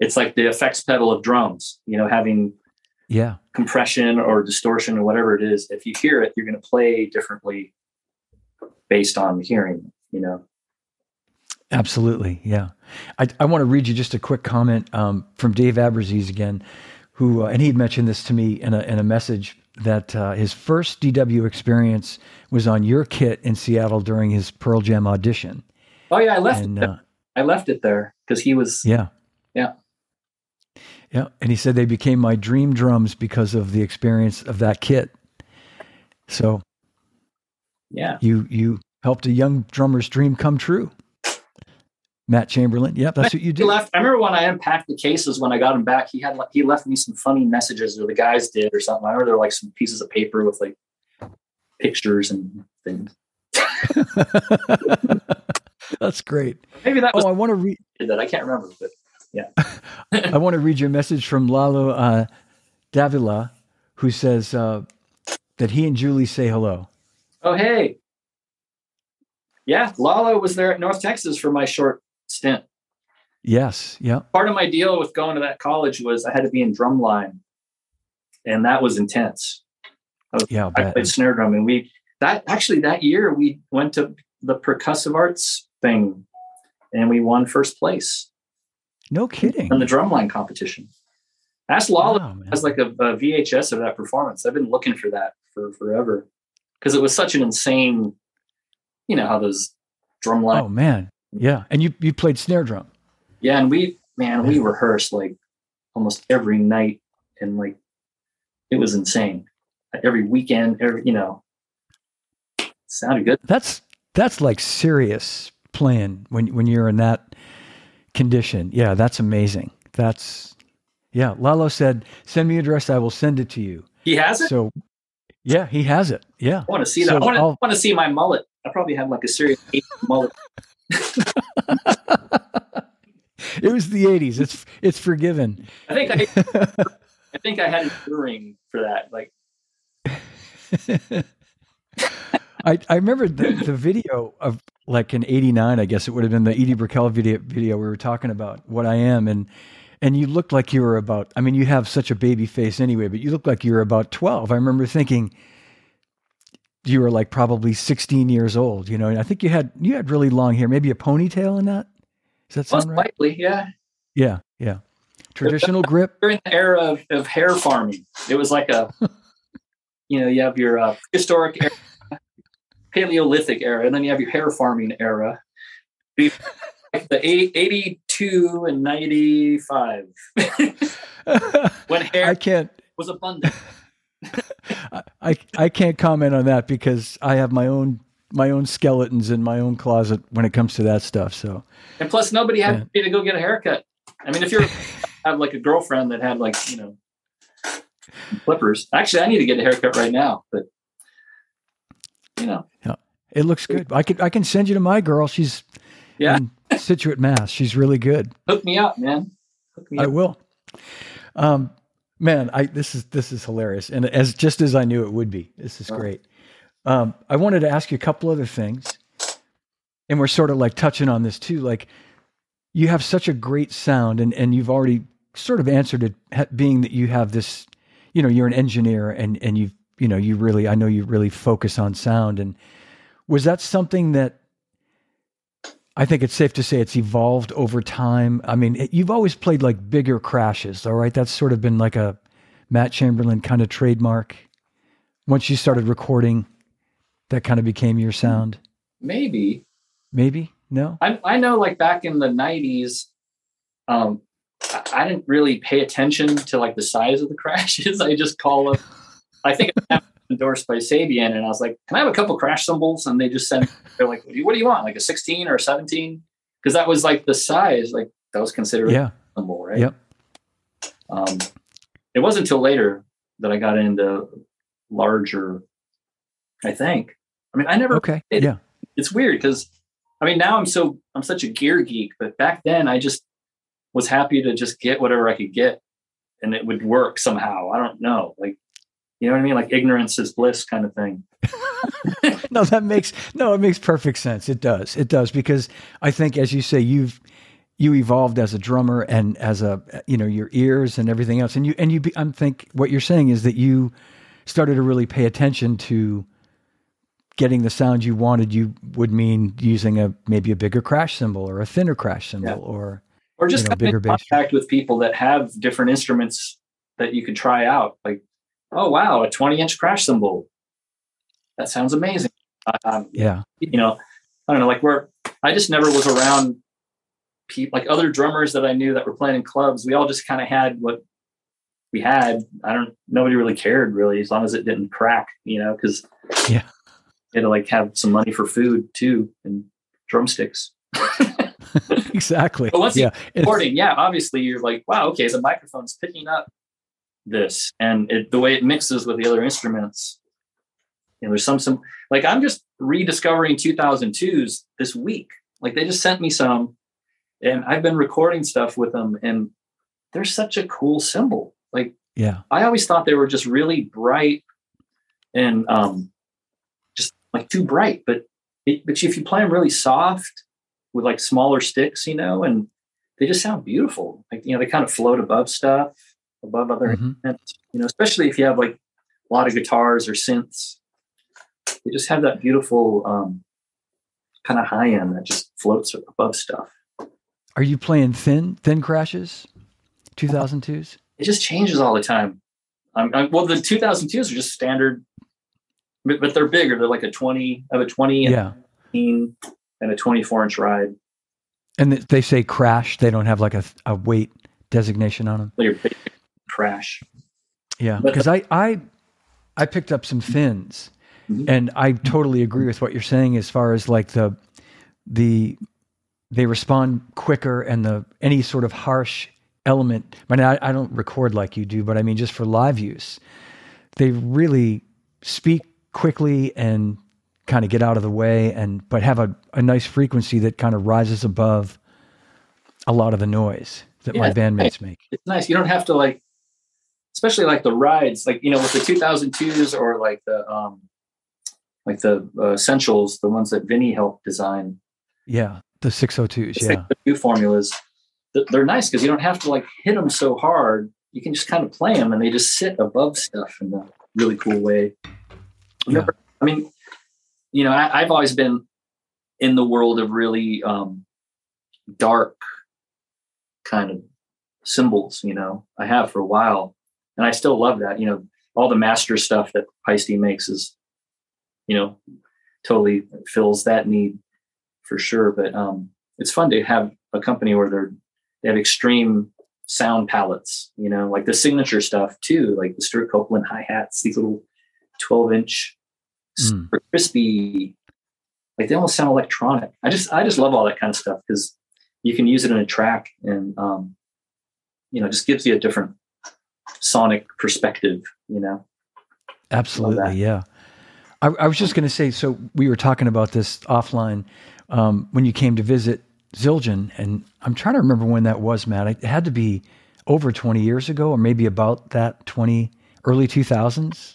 it's like the effects pedal of drums you know having yeah. compression or distortion or whatever it is if you hear it you're going to play differently based on hearing you know? Absolutely yeah. I, I want to read you just a quick comment um, from dave Abbruzzese again who uh, and he had mentioned this to me in a, in a message that uh, his first dw experience was on your kit in seattle during his pearl jam audition. Oh yeah i left and, it uh, i left it there because he was yeah. Yeah. Yeah, and he said they became my dream drums because of the experience of that kit. So, yeah, you you helped a young drummer's dream come true. Matt Chamberlain, yep, that's what you did. Left. I remember when I unpacked the cases when I got him back. He had he left me some funny messages, or the guys did, or something. I remember there were like some pieces of paper with like pictures and things. that's great. Maybe that. Was oh, I want to read that. I can't remember, but yeah. I want to read your message from Lalo uh, Davila, who says uh, that he and Julie say hello. Oh, hey. Yeah, Lalo was there at North Texas for my short stint. Yes, yeah. Part of my deal with going to that college was I had to be in drumline, and that was intense. I was, yeah, I played snare drum, and we that actually that year we went to the percussive arts thing, and we won first place. No kidding. On the drumline competition. Ask Lalo wow, has like a, a, VHS of that performance. I've been looking for that for forever because it was such an insane. You know how those drum lines. Oh man, yeah. And you you played snare drum. Yeah, and we man we rehearsed like almost every night, and like it was insane. Every weekend, every you know, sounded good. That's that's like serious playing when when you're in that condition. Yeah, that's amazing. That's yeah. Lalo said, "Send me address. I will send it to you." He has it. So yeah, he has it. Yeah. I want to see that. So I, want to, I want to see my mullet. I probably have like a serious mullet. it was the '80s. It's it's forgiven. I think I, I think I had an earring for that. Like. I, I remember the, the video of like in 89, I guess it would have been the Edie Brickell video, video we were talking about what I am. And, and you looked like you were about, I mean, you have such a baby face anyway, but you looked like you were about 12. I remember thinking you were like probably 16 years old, you know, and I think you had, you had really long hair, maybe a ponytail in that. Does that sound Most right? likely. Yeah. Yeah. Yeah. Traditional grip. During the era of, of hair farming, it was like a, you know, you have your uh, historic era Paleolithic era, and then you have your hair farming era. the 82 and 95 when hair I can't was abundant. I I can't comment on that because I have my own my own skeletons in my own closet when it comes to that stuff. So and plus nobody had yeah. to go get a haircut. I mean, if you're have like a girlfriend that had like you know clippers. Actually, I need to get a haircut right now, but you know. Yeah. It looks good. I can I can send you to my girl. She's yeah. in Scituate, Mass. She's really good. Hook me up, man. Me I will. Um, man, I this is this is hilarious, and as just as I knew it would be. This is great. Um, I wanted to ask you a couple other things, and we're sort of like touching on this too. Like, you have such a great sound, and and you've already sort of answered it, being that you have this. You know, you're an engineer, and and you've you know you really I know you really focus on sound and was that something that I think it's safe to say it's evolved over time. I mean, it, you've always played like bigger crashes, all right? That's sort of been like a Matt Chamberlain kind of trademark. Once you started recording, that kind of became your sound. Maybe. Maybe no. I I know, like back in the '90s, um, I, I didn't really pay attention to like the size of the crashes. I just call them. I think endorsed by Sabian, and I was like, "Can I have a couple crash cymbals?" And they just sent. They're like, "What do you want? Like a 16 or a 17?" Because that was like the size. Like that was considered yeah. a cymbal, right? Yep. Um, it wasn't until later that I got into larger. I think. I mean, I never. Okay. It, yeah. It's weird because I mean, now I'm so I'm such a gear geek, but back then I just was happy to just get whatever I could get, and it would work somehow. I don't know, like you know what I mean, like ignorance is bliss kind of thing. no, that makes no, it makes perfect sense. It does, it does, because I think, as you say, you've you evolved as a drummer and as a you know your ears and everything else, and you and you. I'm think what you're saying is that you started to really pay attention to getting the sound you wanted, you would mean using a maybe a bigger crash cymbal or a thinner crash cymbal yeah. or or just you know, bigger contact with people that have different instruments that you could try out. Like, oh wow, a 20 inch crash cymbal. That sounds amazing. Um, yeah, you know, I don't know. Like we're I just never was around people like other drummers that I knew that were playing in clubs. We all just kind of had what we had. I don't. Nobody really cared really, as long as it didn't crack. You know, because yeah and like have some money for food too and drumsticks. exactly. But once yeah. you're recording, yeah, obviously you're like, wow, okay, the microphone's picking up this and it, the way it mixes with the other instruments. You know, there's some some like I'm just rediscovering 2002s this week. Like they just sent me some, and I've been recording stuff with them, and they're such a cool cymbal Like, yeah, I always thought they were just really bright and um just like too bright. But it, but if you play them really soft with like smaller sticks, you know, and they just sound beautiful. Like you know, they kind of float above stuff, above other mm-hmm. instruments. You know, especially if you have like a lot of guitars or synths. They just have that beautiful um, kind of high end that just floats above stuff. Are you playing thin thin crashes? 2002s? It just changes all the time. I'm, I'm, well, the 2002s are just standard but, but they're bigger. They're like a 20 of a 20 yeah. and a 24 inch ride. And they say crash. They don't have like a, a weight designation on them. They're crash. Yeah, because I, I I picked up some fins, mm-hmm. and I totally agree with what you're saying as far as like the the they respond quicker and the any sort of harsh element. I mean, I, I don't record like you do, but I mean just for live use, they really speak quickly and kind of get out of the way and but have a, a nice frequency that kind of rises above a lot of the noise that yeah, my bandmates nice. make. It's nice. You don't have to like especially like the rides, like you know, with the 2002s or like the um like the uh, essentials, the ones that Vinny helped design. Yeah, the 602s, the yeah. New formulas. They're nice because you don't have to like hit them so hard. You can just kind of play them and they just sit above stuff in a really cool way. Yeah. I mean, you know, I, have always been in the world of really um, dark kind of cymbals. You know, I have for a while, and I still love that. You know, all the master stuff that Paiste makes is, you know, totally fills that need for sure. But um, it's fun to have a company where they're they have extreme sound palettes. You know, like the signature stuff too, like the Stewart Copeland hi hats. These little 12 inch mm. crispy like they almost sound electronic i just i just love all that kind of stuff because you can use it in a track and um you know just gives you a different sonic perspective you know absolutely yeah I, I, was just going to say so we were talking about this offline um, when you came to visit zildjian and i'm trying to remember when that was matt it had to be over 20 years ago or maybe about that 20 early 2000s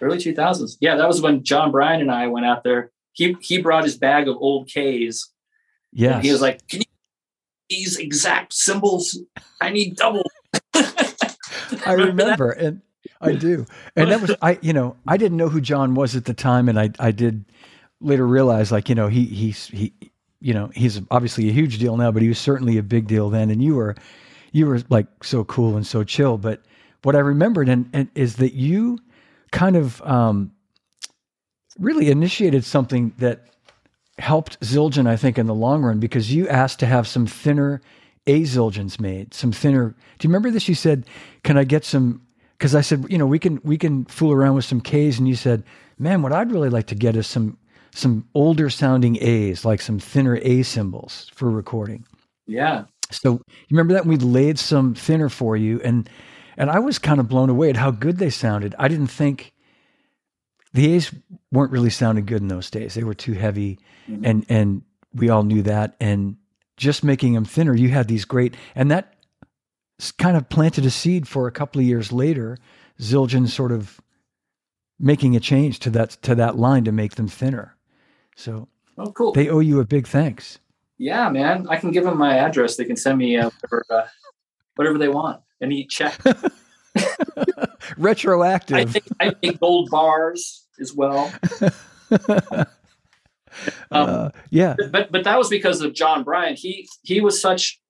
early 2000s. Yeah, that was when Jon Brion and I went out there. He he brought his bag of old K's. Yeah. He was like, "Can you these exact cymbals? I need double." I remember, and I do, and that was I. You know, I didn't know who Jon was at the time, and I I did later realize, like you know, he he's he, you know, he's obviously a huge deal now, but he was certainly a big deal then, and you were you were like so cool and so chill. But what I remembered and, and is that you kind of um, really initiated something that helped Zildjian, I think, in the long run because you asked to have some thinner A Zildjians made, some thinner. Do you remember this? You said, "Can I get some?" Because I said, you know, we can we can fool around with some K's, and you said, "Man, what I'd really like to get is some some older sounding A's, like some thinner A cymbals for recording." Yeah. So you remember that we laid some thinner for you, and and I was kind of blown away at how good they sounded. I didn't think the A's weren't really sounding good in those days. They were too heavy, mm-hmm. and and we all knew that. And just making them thinner, you had these great, and that kind of planted a seed for a couple of years later. Zildjian sort of making a change to that to that line to make them thinner. So oh, cool. They owe you a big thanks. Yeah, man. I can give them my address. They can send me uh, whatever, uh, whatever they want. Any check. Retroactive. I think I think gold bars as well. um, uh, yeah, but but that was because of Jon Brion. He he was such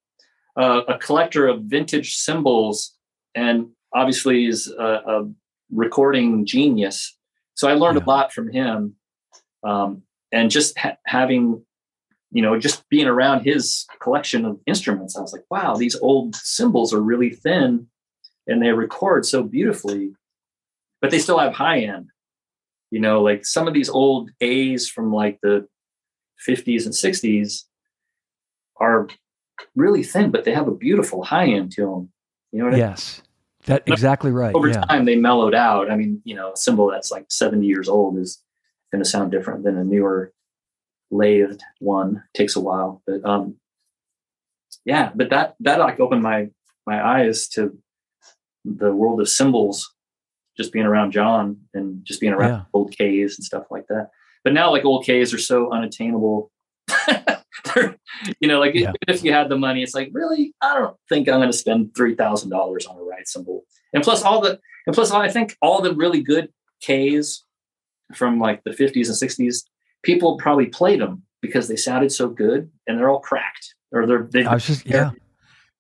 a, a collector of vintage cymbals, and obviously is a, a recording genius. So I learned yeah. a lot from him, um, and just ha- having, you know, just being around his collection of instruments, I was like, wow, these old cymbals are really thin, and they record so beautifully, but they still have high end. You know, like some of these old A's from like the 50s and 60s are really thin, but they have a beautiful high end to them. You know yes. I mean? That exactly right. Over yeah. time, they mellowed out. I mean, you know, a cymbal that's like 70 years old is going to sound different than a newer lathed one. It takes a while, but um, yeah. But that that like opened my my eyes to the world of cymbals, just being around Jon and just being around yeah. old K's and stuff like that. But now, like old K's are so unattainable. you know, like yeah. if you had the money, it's like really, I don't think I'm going to spend three thousand dollars on a ride cymbal. And plus, all the and plus, I think all the really good K's from like the 50s and 60s, people probably played them because they sounded so good, and they're all cracked or they're they, I was just yeah.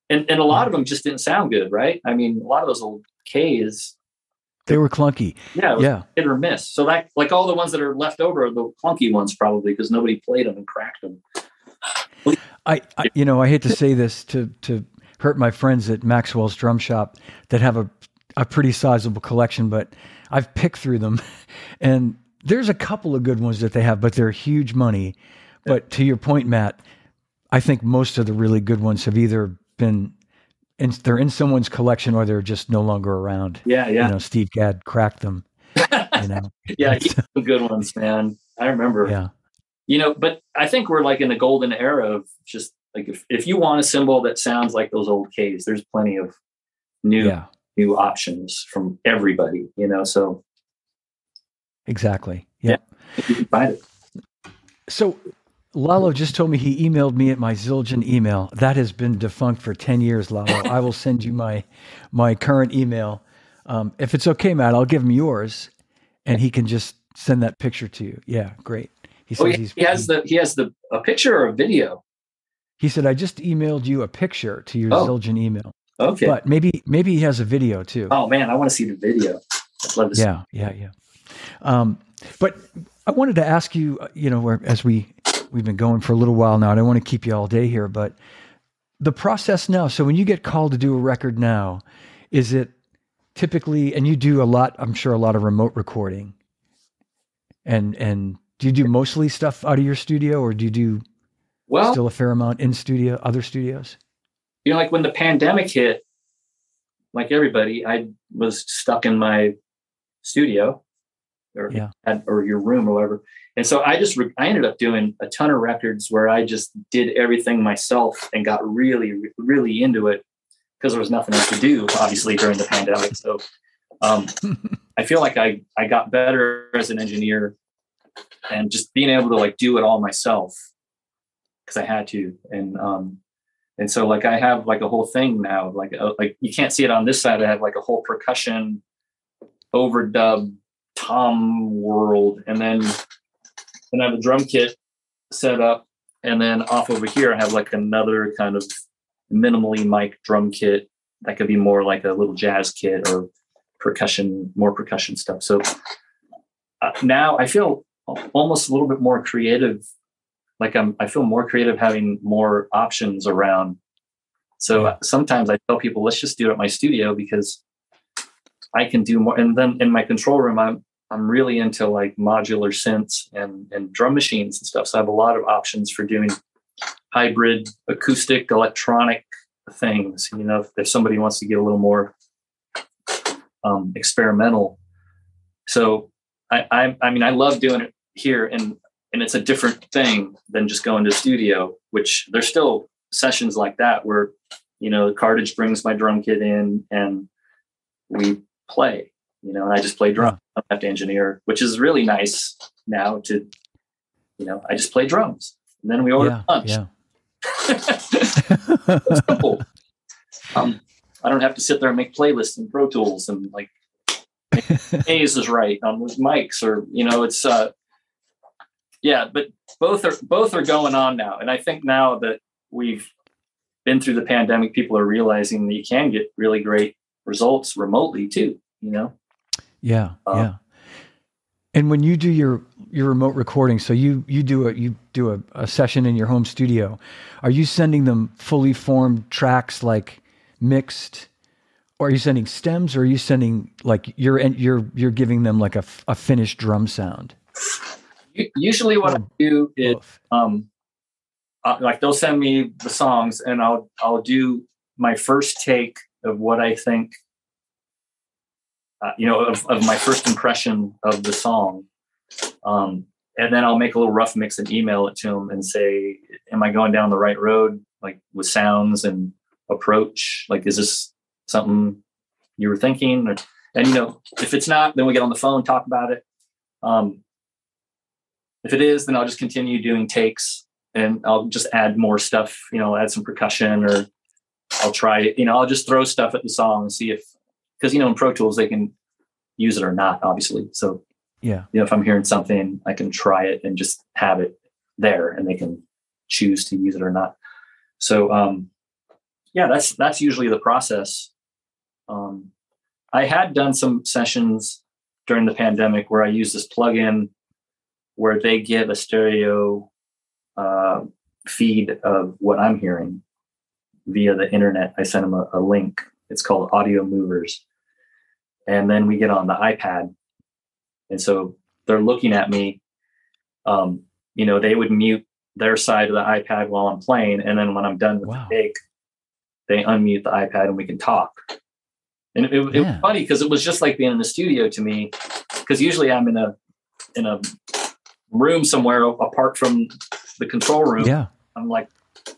And and a lot of them just didn't sound good, right? I mean, a lot of those old K's they were clunky. Yeah, yeah, hit or miss. So that like all the ones that are left over are the clunky ones probably because nobody played them and cracked them. I, I, you know, I hate to say this to to hurt my friends at Maxwell's Drum Shop that have a a pretty sizable collection, but I've picked through them, and there's a couple of good ones that they have, but they're huge money. But to your point, Matt, I think most of the really good ones have either been in, they're in someone's collection or they're just no longer around. Yeah, yeah. You know, Steve Gadd cracked them. You know, yeah, some good ones, man. I remember. Yeah, you know, but I think we're like in the golden era of just like if, if you want a cymbal that sounds like those old K's, there's plenty of new yeah. new options from everybody, you know. So exactly. Yeah. yeah you can find it. So Lalo just told me he emailed me at my Zildjian email. That has been defunct for 10 years, Lalo. I will send you my my current email. Um, if it's okay, Matt, I'll give him yours and he can just send that picture to you. Yeah, great. He oh, says oh, he, he has the he has the a picture or a video. He said I just emailed you a picture to your oh. Zildjian email. Okay. But maybe maybe he has a video too. Oh man, I want to see the video. I'd love to yeah, yeah, yeah. Um, but I wanted to ask you, uh, you know, as we we've been going for a little while now. I don't want to keep you all day here, but the process now. So when you get called to do a record now, is it typically, and you do a lot, I'm sure a lot of remote recording and, and do you do mostly stuff out of your studio or do you do well, still a fair amount in studio, other studios? You know, like when the pandemic hit, like everybody, I was stuck in my studio or yeah. at, or your room or whatever. And so I just re- I ended up doing a ton of records where I just did everything myself and got really really into it because there was nothing else to do obviously during the pandemic. So um, I feel like I I got better as an engineer and just being able to like do it all myself because I had to and um and so like I have like a whole thing now like uh, like you can't see it on this side I have like a whole percussion overdub tom world and then and I have a drum kit set up. And then off over here, I have like another kind of minimally mic drum kit that could be more like a little jazz kit or percussion, more percussion stuff. So uh, now I feel almost a little bit more creative. Like I'm, I feel more creative having more options around. So sometimes I tell people, let's just do it at my studio because I can do more. And then in my control room, I'm I'm really into like modular synths and, and drum machines and stuff. So I have a lot of options for doing hybrid acoustic electronic things. You know, if, if somebody wants to get a little more um, experimental. So I, I, I mean, I love doing it here, and and it's a different thing than just going to studio. Which there's still sessions like that where you know Cartage brings my drum kit in and we play. You know, and I just play drum. I don't have to engineer, which is really nice now. To you know, I just play drums, and then we order yeah, lunch. yeah. Simple. Um, I don't have to sit there and make playlists in Pro Tools and like A's is right on with mics or you know it's uh yeah but both are both are going on now and I think now that we've been through the pandemic people are realizing that you can get really great results remotely too you know Yeah, Um, yeah. And when you do your your remote recording, so you you do a you do a, a session in your home studio, are you sending them fully formed tracks like mixed, or are you sending stems, or are you sending like you're and you're you're giving them like a, a finished drum sound? Usually what I do is um uh, like they'll send me the songs and I'll I'll do my first take of what I think uh, you know of, of my first impression of the song. Um and then I'll make a little rough mix and email it to them and say am I going down the right road like with sounds and approach? Like is this something you were thinking? Or, and you know if it's not then we get on the phone talk about it. Um if it is, then I'll just continue doing takes and I'll just add more stuff, you know, add some percussion or I'll try, you know, I'll just throw stuff at the song and see if, because, you know, in Pro Tools, they can use it or not, obviously. So, Yeah, you know, if I'm hearing something, I can try it and just have it there and they can choose to use it or not. So, um, yeah, that's, that's usually the process. Um, I had done some sessions during the pandemic where I used this plugin where they give a stereo uh, feed of what I'm hearing via the internet. I send them a, a link. It's called Audiomovers. And then we get on the iPad. And so they're looking at me. Um, you know, they would mute their side of the iPad while I'm playing. And then when I'm done with Wow. the take, they unmute the iPad and we can talk. And it, it was funny because it was just like being in the studio to me. Because usually I'm in a in a room somewhere apart from the control room. yeah. I'm like,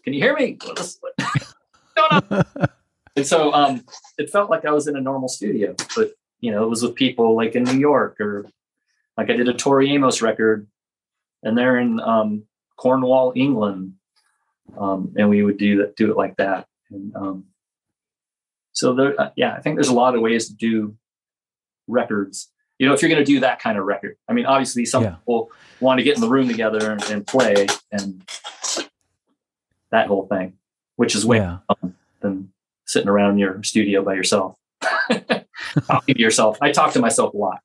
can you hear me? What's going on? and so um, it felt like I was in a normal studio, but you know, it was with people like in New York or like I did a Tori Amos record, and they're in um, Cornwall, England, um, and we would do that, do it like that. And um, so there, uh, yeah, I think there's a lot of ways to do records. You know, if you're going to do that kind of record, I mean, obviously some Yeah. people want to get in the room together and, and play and that whole thing, which is way Yeah. fun than sitting around your studio by yourself. Talking to yourself. I talk to myself a lot.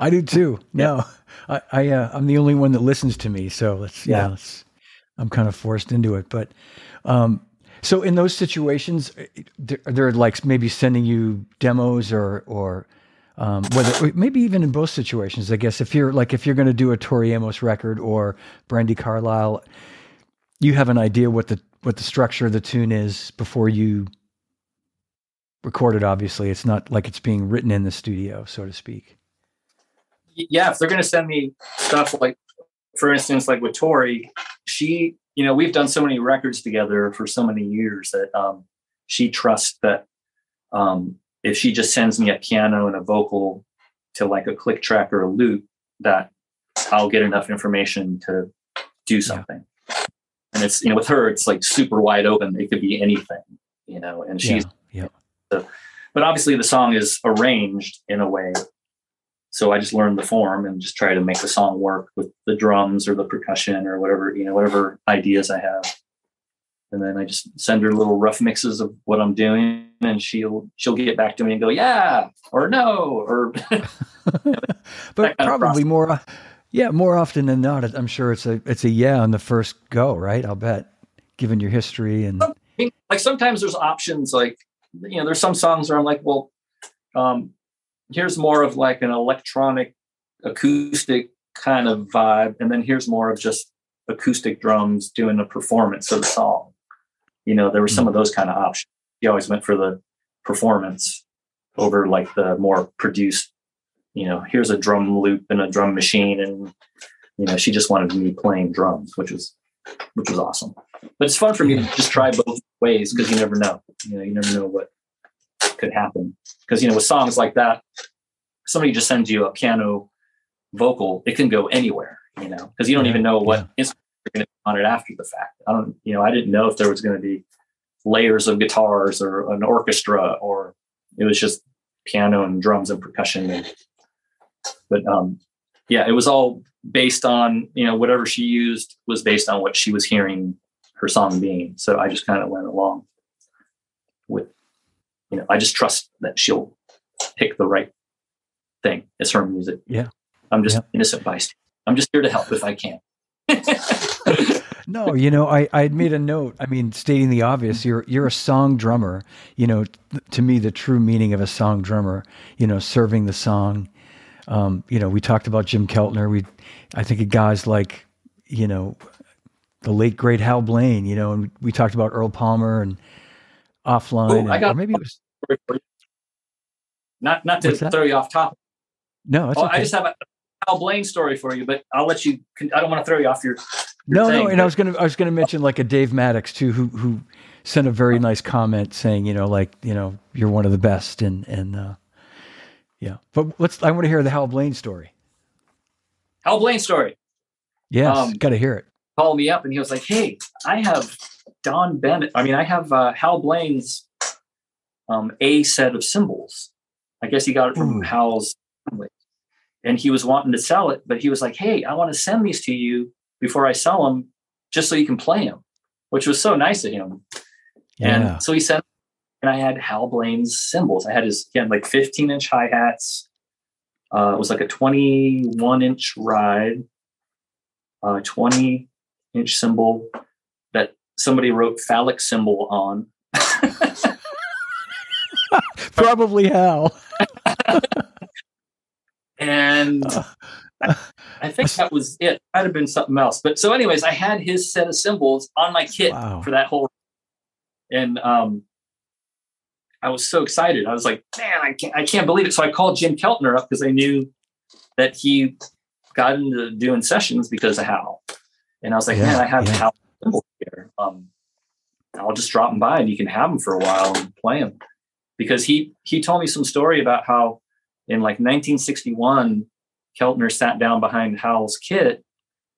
I do too. No, I, I uh, I'm the only one that listens to me, so let's yeah, Yeah. let's, I'm kind of forced into it. But um, so in those situations, uh, they're, they're like maybe sending you demos or or um, whether maybe even in both situations. I guess if you're like if you're going to do a Tori Amos record or Brandi Carlile, you have an idea what the what the structure of the tune is before you record it. Obviously, it's not like it's being written in the studio, so to speak. Yeah, if they're going to send me stuff like, for instance, like with Tori, she, you know, we've done so many records together for so many years that um, she trusts that um, if she just sends me a piano and a vocal to like a click track or a loop, that I'll get enough information to do something. And it's, you know, with her, it's like super wide open. It could be anything, you know, and she's, yeah. But obviously the song is arranged in a way. So I just learned the form and just try to make the song work with the drums or the percussion or whatever, you know, whatever ideas I have. And then I just send her little rough mixes of what I'm doing and she'll she'll get back to me and go, yeah, or no, or but probably more yeah more often than not i'm sure it's a it's a yeah on the first go right i'll bet given your history and like sometimes there's options like you know there's some songs where i'm like well um here's more of like an electronic acoustic kind of vibe and then here's more of just acoustic drums doing a performance of the song. You know there were some of those kind of options. He always went for the performance over like the more produced you know here's a drum loop and a drum machine and you know, she just wanted me playing drums, which was which was awesome. But it's fun for me to just try both ways because you never know. You know, you never know what could happen. Because you know, with songs like that, somebody just sends you a piano vocal, it can go anywhere. You know, because you don't even know what yeah. instrument you're going to be on it after the fact. I don't. You know, I didn't know if there was going to be layers of guitars or an orchestra or it was just piano and drums and percussion. And, but um, yeah, it was all based on you know whatever she used was based on what she was hearing her song being. So I just kind of went along with you know I just trust that she'll pick the right thing. It's her music. Yeah. I'm just Yeah. innocent bystander. I'm just here to help if I can. No, you know, I, I had made a note. I mean, stating the obvious, you're you're a song drummer. You know, th- to me, the true meaning of a song drummer, you know, serving the song. Um, you know, we talked about Jim Keltner. We, I think of guys like, you know, the late great Hal Blaine. You know, and we talked about Earl Palmer and offline. Oh, I got- or maybe it was not not to throw you off topic. no. Oh, okay. I just have a Hal Blaine story for you, but I'll let you. I don't want to throw you off your. No, thing, no, and but- I was gonna I was gonna mention like a Dave Maddox too, who who sent a very nice comment saying, you know, like you know, you're one of the best, and and uh, yeah. But let's. I want to hear the Hal Blaine story. Hal Blaine story. Yes, Um, got to hear it. Called me up and he was like, "Hey, I have Donn Bennett. I mean, I have uh, Hal Blaine's um, A set of cymbals. I guess he got it from Ooh. Hal's family, and he was wanting to sell it, but he was like, "Hey, I want to send these to you before I sell them, just so you can play them," which was so nice of him. Yeah, And so he sent, and I had Hal Blaine's cymbals. I had his, had like 15 inch hi hats. Uh, it was like a 21 inch ride, uh, 20 inch cymbal that somebody wrote phallic symbol on. probably Hal. and I, I think that was it. Might have been something else. But so, anyways, I had his set of cymbals on my kit Wow. for that whole, and um, I was so excited. I was like, man, I can't, I can't believe it. So I called Jim Keltner up because I knew that he got into doing sessions because of Hal, and I was like, Yeah, man, I have yeah. Here. Um, I'll just drop him by and you can have him for a while and play him. because he he told me some story about how in like 1961 Keltner sat down behind Hal's kit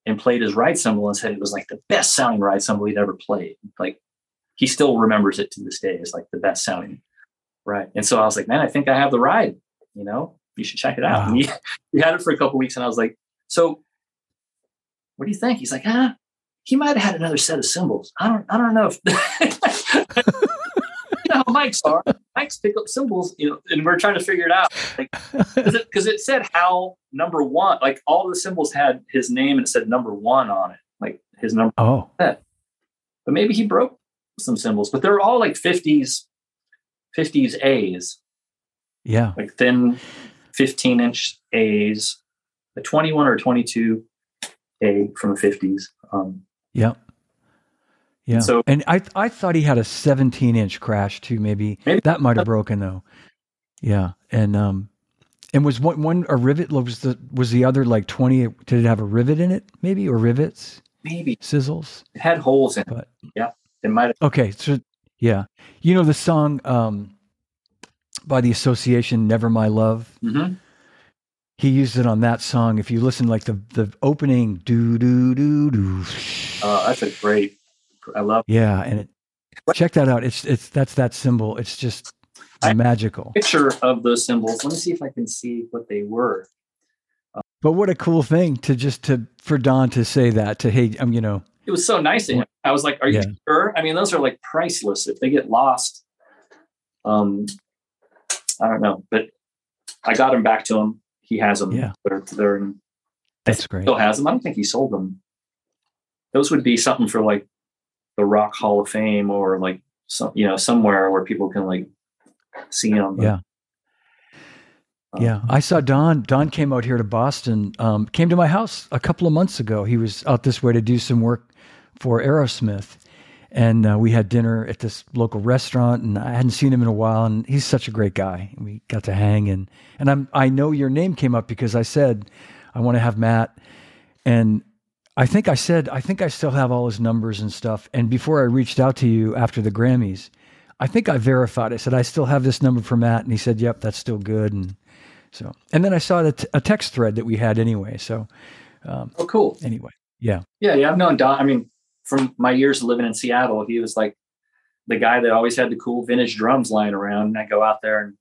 and played his ride cymbal and said it was like the best sounding ride cymbal he'd ever played. Like he still remembers it to this day as like the best sounding right. And so I was like, man, I think I have the ride. You know, you should check it out. Wow. And he, he had it for a couple weeks, and I was like, so what do you think? He's like, ah, he might have had another set of cymbals. I don't, I don't know if. you know Hal mics are. Mics pick up cymbals, you know, and we're trying to figure it out because it, 'cause it said how number one, like all the cymbals had his name and it said number one on it, like his number. oh, But maybe he broke some cymbals, but they're all like 50s, 50s A's, yeah, like thin 15 inch A's, a 21 or 22 A from the 50s. Um, yeah, yeah. So- and I I thought he had a 17 inch crash too. Maybe, Maybe. that might have broken though. Yeah, and um, and was one one a rivet? Was the was the other like 20? Did it have a rivet in it? Maybe or rivets, maybe sizzles? it had holes in it. But It might have. Okay, so yeah, you know the song um, by the Association "Never My Love." Mhm. He used it on that song. If you listen, like the the opening, do do do do. Uh, that's a great. I love Yeah, and it, check that out. It's it's that's that cymbal. It's just I- magical. picture of those cymbals. Let me see if I can see what they were. But what a cool thing to just to for Donn to say that to hey, I'm you know It was so nice of him. I was like, "Are you Yeah. sure?" I mean, those are like priceless. If they get lost, um, I don't know. But I got them back to him. He has them. Yeah. they're, they're in, that's great. still has them. I don't think he sold them. Those would be something for like the Rock Hall of Fame or like some, you know, somewhere where people can like see them. Yeah. Yeah, I saw Donn. Donn came out here to Boston. Um, came to my house a couple of months ago. He was out this way to do some work for Aerosmith, and uh, we had dinner at this local restaurant. And I hadn't seen him in a while, and he's such a great guy. We got to hang, and and I'm I know your name came up because I said I want to have Matt and I think I said I think I still have all his numbers and stuff. And before I reached out to you after the Grammys, I think I verified. I said I still have this number for Matt, and he said, "Yep, that's still good." And so, and then I saw the a text thread that we had anyway. So, um, oh, cool. Anyway, yeah, yeah, yeah. I've known Donn. I mean, from my years living in Seattle, he was like the guy that always had the cool vintage drums lying around. And I go out there and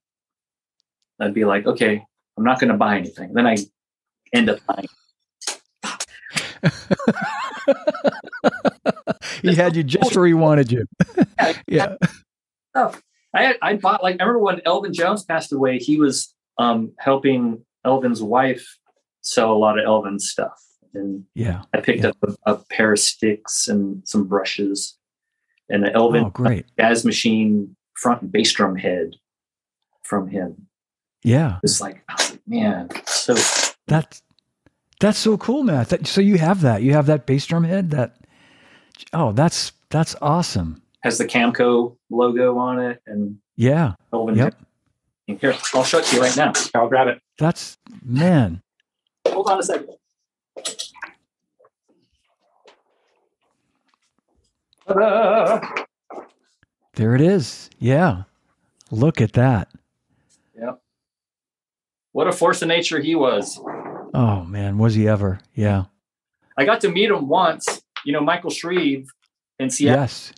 I'd be like, okay, I'm not going to buy anything. Then I end up buying. he had you just where he wanted you. yeah. Oh, I I bought like I remember when Elvin Jones passed away. He was um, helping Elvin's wife sell a lot of Elvin's stuff, and yeah, I picked yeah. up a, a, pair of sticks and some brushes, and an Elvin oh, great jazz machine front bass drum head from him. Yeah, it's like, oh, man, so that's that's so cool, Matt. That, so you have that. You have that bass drum head. That oh, that's that's awesome. Has the Camco logo on it, and yeah, Elvin. Yep. Here, I'll show it to you right now. I'll grab it. That's man. Hold on a second. Ta-da! There it is. Yeah. Look at that. Yep. What a force of nature he was. Oh man, was he ever? Yeah. I got to meet him once. You know, Michael Shrieve in Seattle yes.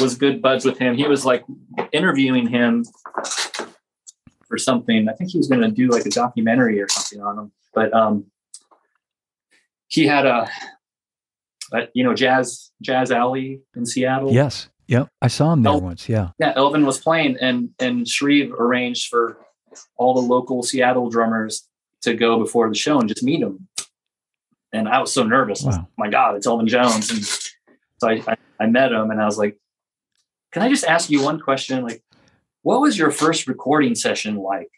was good buds with him. He was like interviewing him for something. I think he was going to do like a documentary or something on him. But um, he had a, a, you know, jazz jazz alley in Seattle. Yes. Yep. I saw him there El- once. Yeah. Yeah. Elvin was playing, and and Shrieve arranged for all the local Seattle drummers to go before the show and just meet him. And I was so nervous. Wow. Was, my God, it's Elvin Jones. And so I, I, I met him, and I was like, "Can I just ask you one question? Like, what was your first recording session like?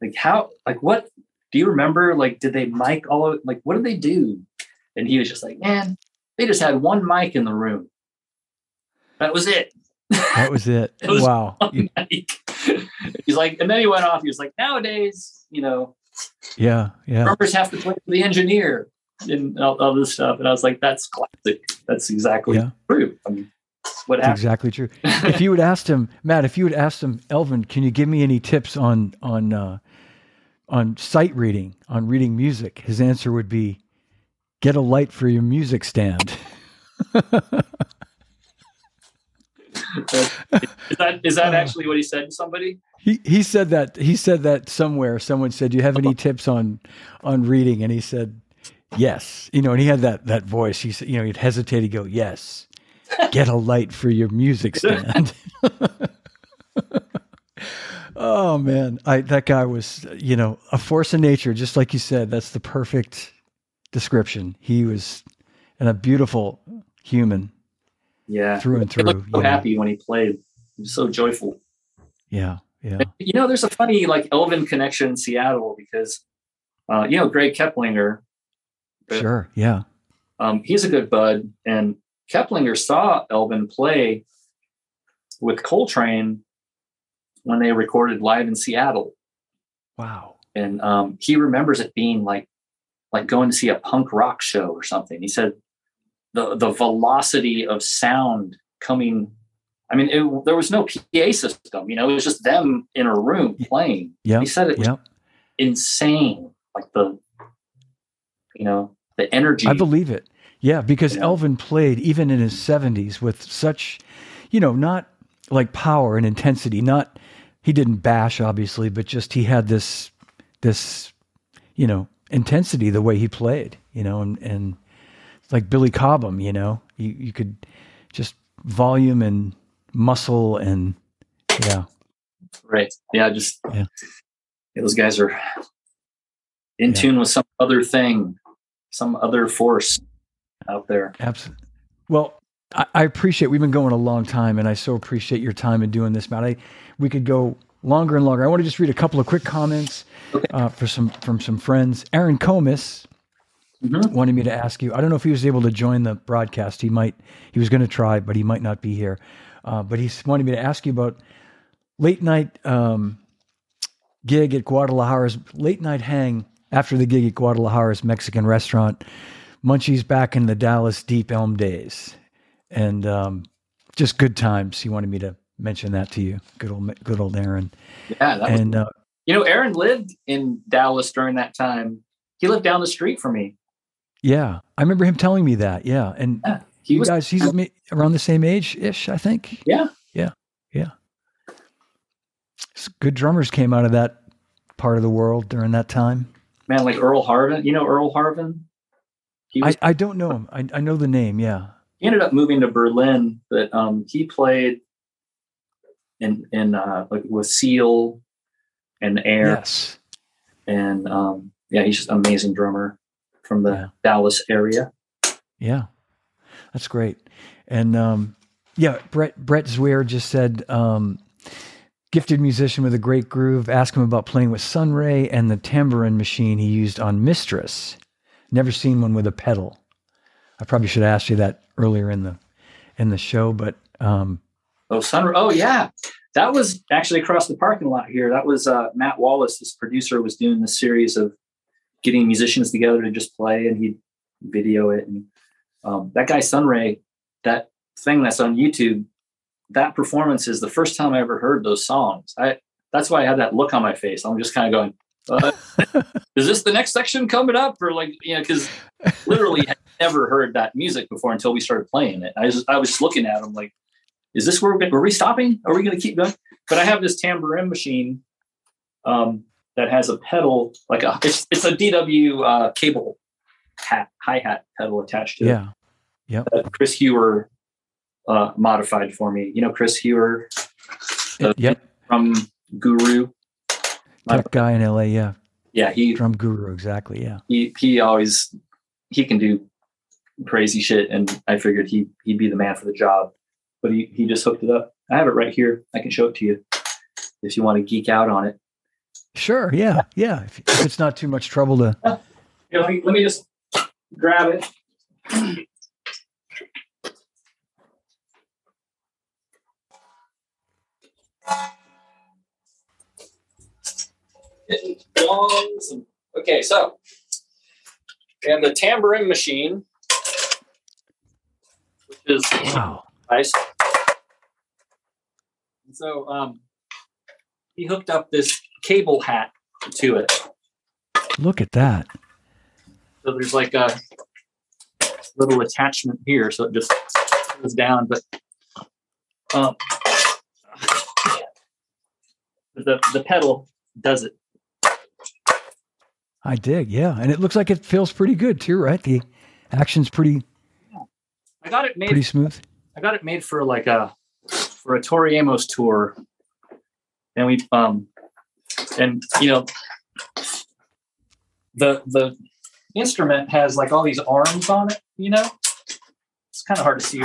Like how? Like what? Do you remember? Like, did they mic all of? Like, what did they do?" And he was just like, "Man, they just had one mic in the room. That was it." That was it. It was wow. He's like, and then he went off. He was like, nowadays, you know, yeah, yeah. drummers have to play for the engineer and all, all this stuff. And I was like, that's classic. That's exactly Yeah. true. I mean, what exactly true. if you had asked him, Matt, if you had asked him, Elvin, can you give me any tips on on uh, on sight reading, on reading music? His answer would be, get a light for your music stand. is that is that actually what he said to somebody? He he said that he said that somewhere. Someone said, "Do you have any uh-huh. tips on on reading?" And he said, "Yes." You know, and he had that that voice. He said, you know, he'd hesitate. He'd go, "Yes." Get a light for your music stand. oh man, I that guy was you know a force of nature, just like you said. That's the perfect description. He was and a beautiful human Yeah, through and He through. looked so know. happy when he played. He was so joyful. Yeah, yeah, You know, there's a funny like Elvin connection in Seattle because uh, you know Greg Keplinger. sure, yeah, um, he's a good bud. And Keplinger saw Elvin play with Coltrane when they recorded live in Seattle, wow, and um, he remembers it being like like going to see a punk rock show or something. He said the the velocity of sound coming. I mean, it, there was no PA system. You know, it was just them in a room playing. yeah, He said it was yeah. insane, like the you know the energy. I believe it. Yeah, because Yeah. Elvin played even in his 70s with such, you know, not like power and intensity, not he didn't bash obviously, but just he had this this you know, intensity the way he played, you know, and and like Billy Cobham, you know, you you could just volume and muscle and yeah. Right. Yeah. Just Yeah. yeah, those guys are in Yeah. tune with some other thing, some other force out there. Absolutely. Well, I, I appreciate. We've been going a long time, and I so appreciate your time in doing this, Matt. I we could go longer and longer. I want to just read a couple of quick comments uh, for some from some friends. Aaron Comess Mhm. wanted me to ask you. I don't know if he was able to join the broadcast. He might. He was going to try, but he might not be here. Uh, but he wanted me to ask you about late night um, gig at Guadalajara's late night hang after the gig at Guadalajara's Mexican restaurant. Munchies back in the Dallas Deep Ellum days, and um, just good times. He wanted me to mention that to you. Good old, good old Aaron. Yeah, that was, And uh, you know, Aaron lived in Dallas during that time. He lived down the street from me. yeah, I remember him telling me that. Yeah, and Yeah, he was. guys, he's around the same age ish, I think. Yeah. yeah, yeah. Good drummers came out of that part of the world during that time. man, like Earl Harvin. You know Earl Harvin? Was I, I don't know him. I, I know the name. Yeah. he ended up moving to Berlin, but um, he played in in uh, like with Seal and Air, Yes. and um, yeah, he's just an amazing drummer from the Yeah. Dallas area. Yeah, that's great. And um, yeah, Brett Brett Zwier just said, um, gifted musician with a great groove. Ask him about playing with Sunray and the tambourine machine he used on Mistress. Never seen one with a pedal. I probably should have asked you that earlier in the in the show, but um, Oh, Sun. Oh, yeah, that was actually across the parking lot here. That was uh, Matt Wallace, this producer, was doing this series of getting musicians together to just play, and he'd video it. And um, that guy Sunray, that thing that's on YouTube, that performance is the first time I ever heard those songs. I that's why I had that look on my face. I'm just kind of going, uh, "Is this the next section coming up?" Or like, you know, because literally had never heard that music before until we started playing it. I was I was looking at him like is this where we're, we stopping? Are we going to keep going? But I have this tambourine machine um, that has a pedal, like a it's, it's a DW uh, cable hat hi hat pedal attached to it. yeah, yeah. Chris Hewer uh, modified for me. You know Chris Hewer Uh, yep. from Guru. Tech guy in LA. Yeah, Yeah, he drum guru. Exactly. Yeah. he he always he can do crazy shit, and I figured he he'd be the man for the job. But he he just hooked it up. I have it right here. I can show it to you if you want to geek out on it. Sure. Yeah. Yeah. If, if it's not too much trouble to. Let, me, let me just grab it. Okay, so we have the tambourine machine, which is Wow. nice. And so um, he hooked up this cable hat to it. Look at that. So there's like a little attachment here, so it just goes down. But um, the the pedal does it. I dig. Yeah, and it looks like it feels pretty good too, right? The action's pretty I got it made. pretty smooth. I got it made for like a for a Tori Amos tour, and we um and you know the the instrument has like all these arms on it. You know, it's kind of hard to see.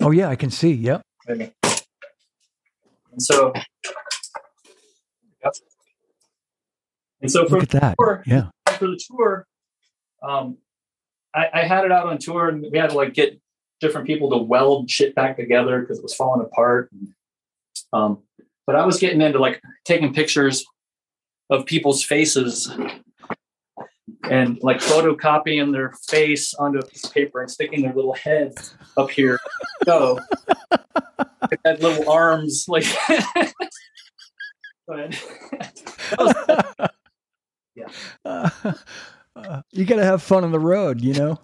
Oh yeah, I can see. Yep. And so, yep. And so for Look at that. Sure. Yeah. for the tour, um, I, I had it out on tour, and we had to like get different people to weld shit back together because it was falling apart. Um, but I was getting into like taking pictures of people's faces and like photocopying their face onto a piece of paper and sticking their little head up here. So had little arms like. that Uh, uh, you got to have fun on the road, you know.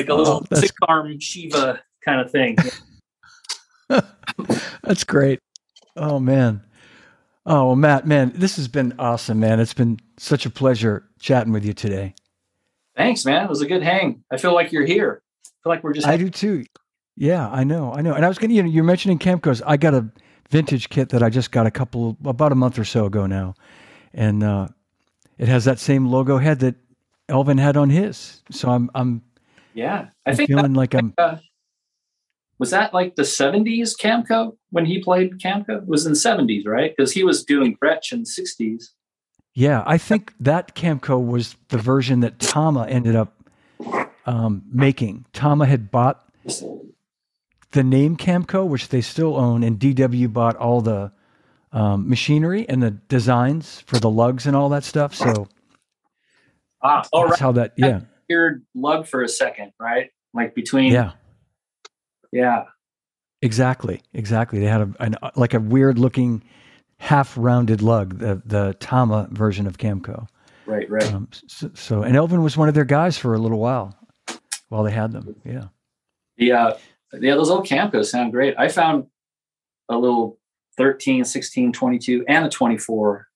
Like a Oh, little six arm Shiva kind of thing. That's great. Oh man. Oh well, Matt, man, this has been awesome, man. It's been such a pleasure chatting with you today. Thanks, man. It was a good hang. I feel like you're here. I feel like we're just I do too. Yeah, I know, I know. And I was gonna, you know, you're mentioning Camco's. I got a vintage kit that I just got a couple, about a month or so ago now, and uh, it has that same logo head that Elvin had on his. So I'm, I'm, yeah. I I'm think that, feeling like I'm. uh, was that like the '70s Camco when he played Camco? It was in the '70s, right? Because he was doing Gretsch in the '60s. Yeah, I think that Camco was the version that Tama ended up um, making. Tama had bought the name Camco, which they still own, and DW bought all the um, machinery and the designs for the lugs and all that stuff. So Ah, oh, That's right. how that. Yeah, Weird lug for a second, right? Like between. yeah, Yeah. exactly, exactly. They had a an, like a weird looking half rounded lug, the the Tama version of Camco. Right. Right. Um, so, so, and Elvin was one of their guys for a little while while they had them. Yeah. The uh, yeah, those old Camcos sound great. I found a little 13, 16, 22, and a 24,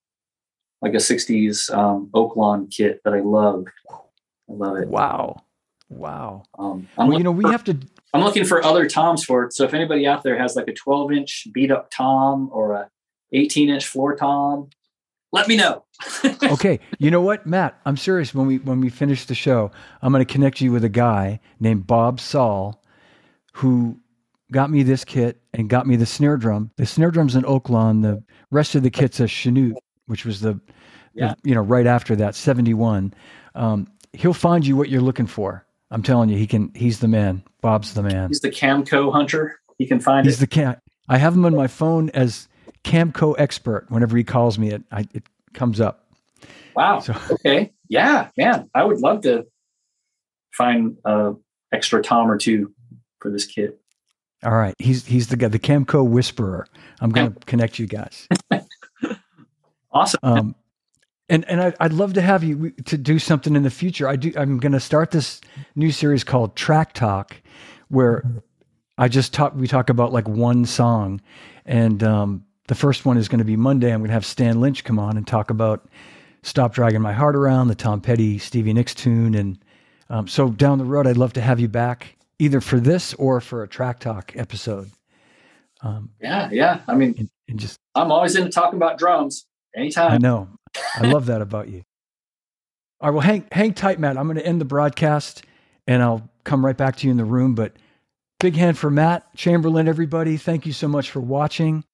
like a 60s um, Oaklawn kit that I love. I love it. Wow. Wow. Um, I'm, Well, you know, we for, have to. I'm looking for other toms for it. So if anybody out there has like a 12 inch beat up tom or a 18 inch floor tom, let me know. Okay, you know what, Matt? I'm serious. When we when we finish the show, I'm going to connect you with a guy named Bob Saul, who got me this kit and got me the snare drum. The snare drum's an Oaklawn. The rest of the kit's a Chanute, which was the, Yeah. the you know right after that 71. Um, he'll find you what you're looking for. I'm telling you, he can. He's the man. Bob's the man. He's the Camco hunter. He can find He's it. the cat. I have him on my phone as Camco expert. Whenever he calls me, it I, it comes up. Wow. So- Okay. Yeah, man. I would love to find a extra tom or two for this kit. All right, he's he's the guy, the Camco whisperer. I'm going to connect you guys. Awesome. Um, and and I, I'd love to have you to do something in the future. I do. I'm going to start this new series called Track Talk, where I just talk. We talk about like one song, and um, the first one is going to be Monday. I'm going to have Stan Lynch come on and talk about "Stop Dragging My Heart Around," the Tom Petty, Stevie Nicks tune, and um, so down the road, I'd love to have you back either for this or for a Track Talk episode. Um, Yeah, yeah. I mean, and, and just I'm always into talking about drums anytime. I know. I love that about you. All right, well, hang hang tight, Matt. I'm going to end the broadcast, and I'll come right back to you in the room. But big hand for Matt Chamberlain, everybody. Thank you so much for watching.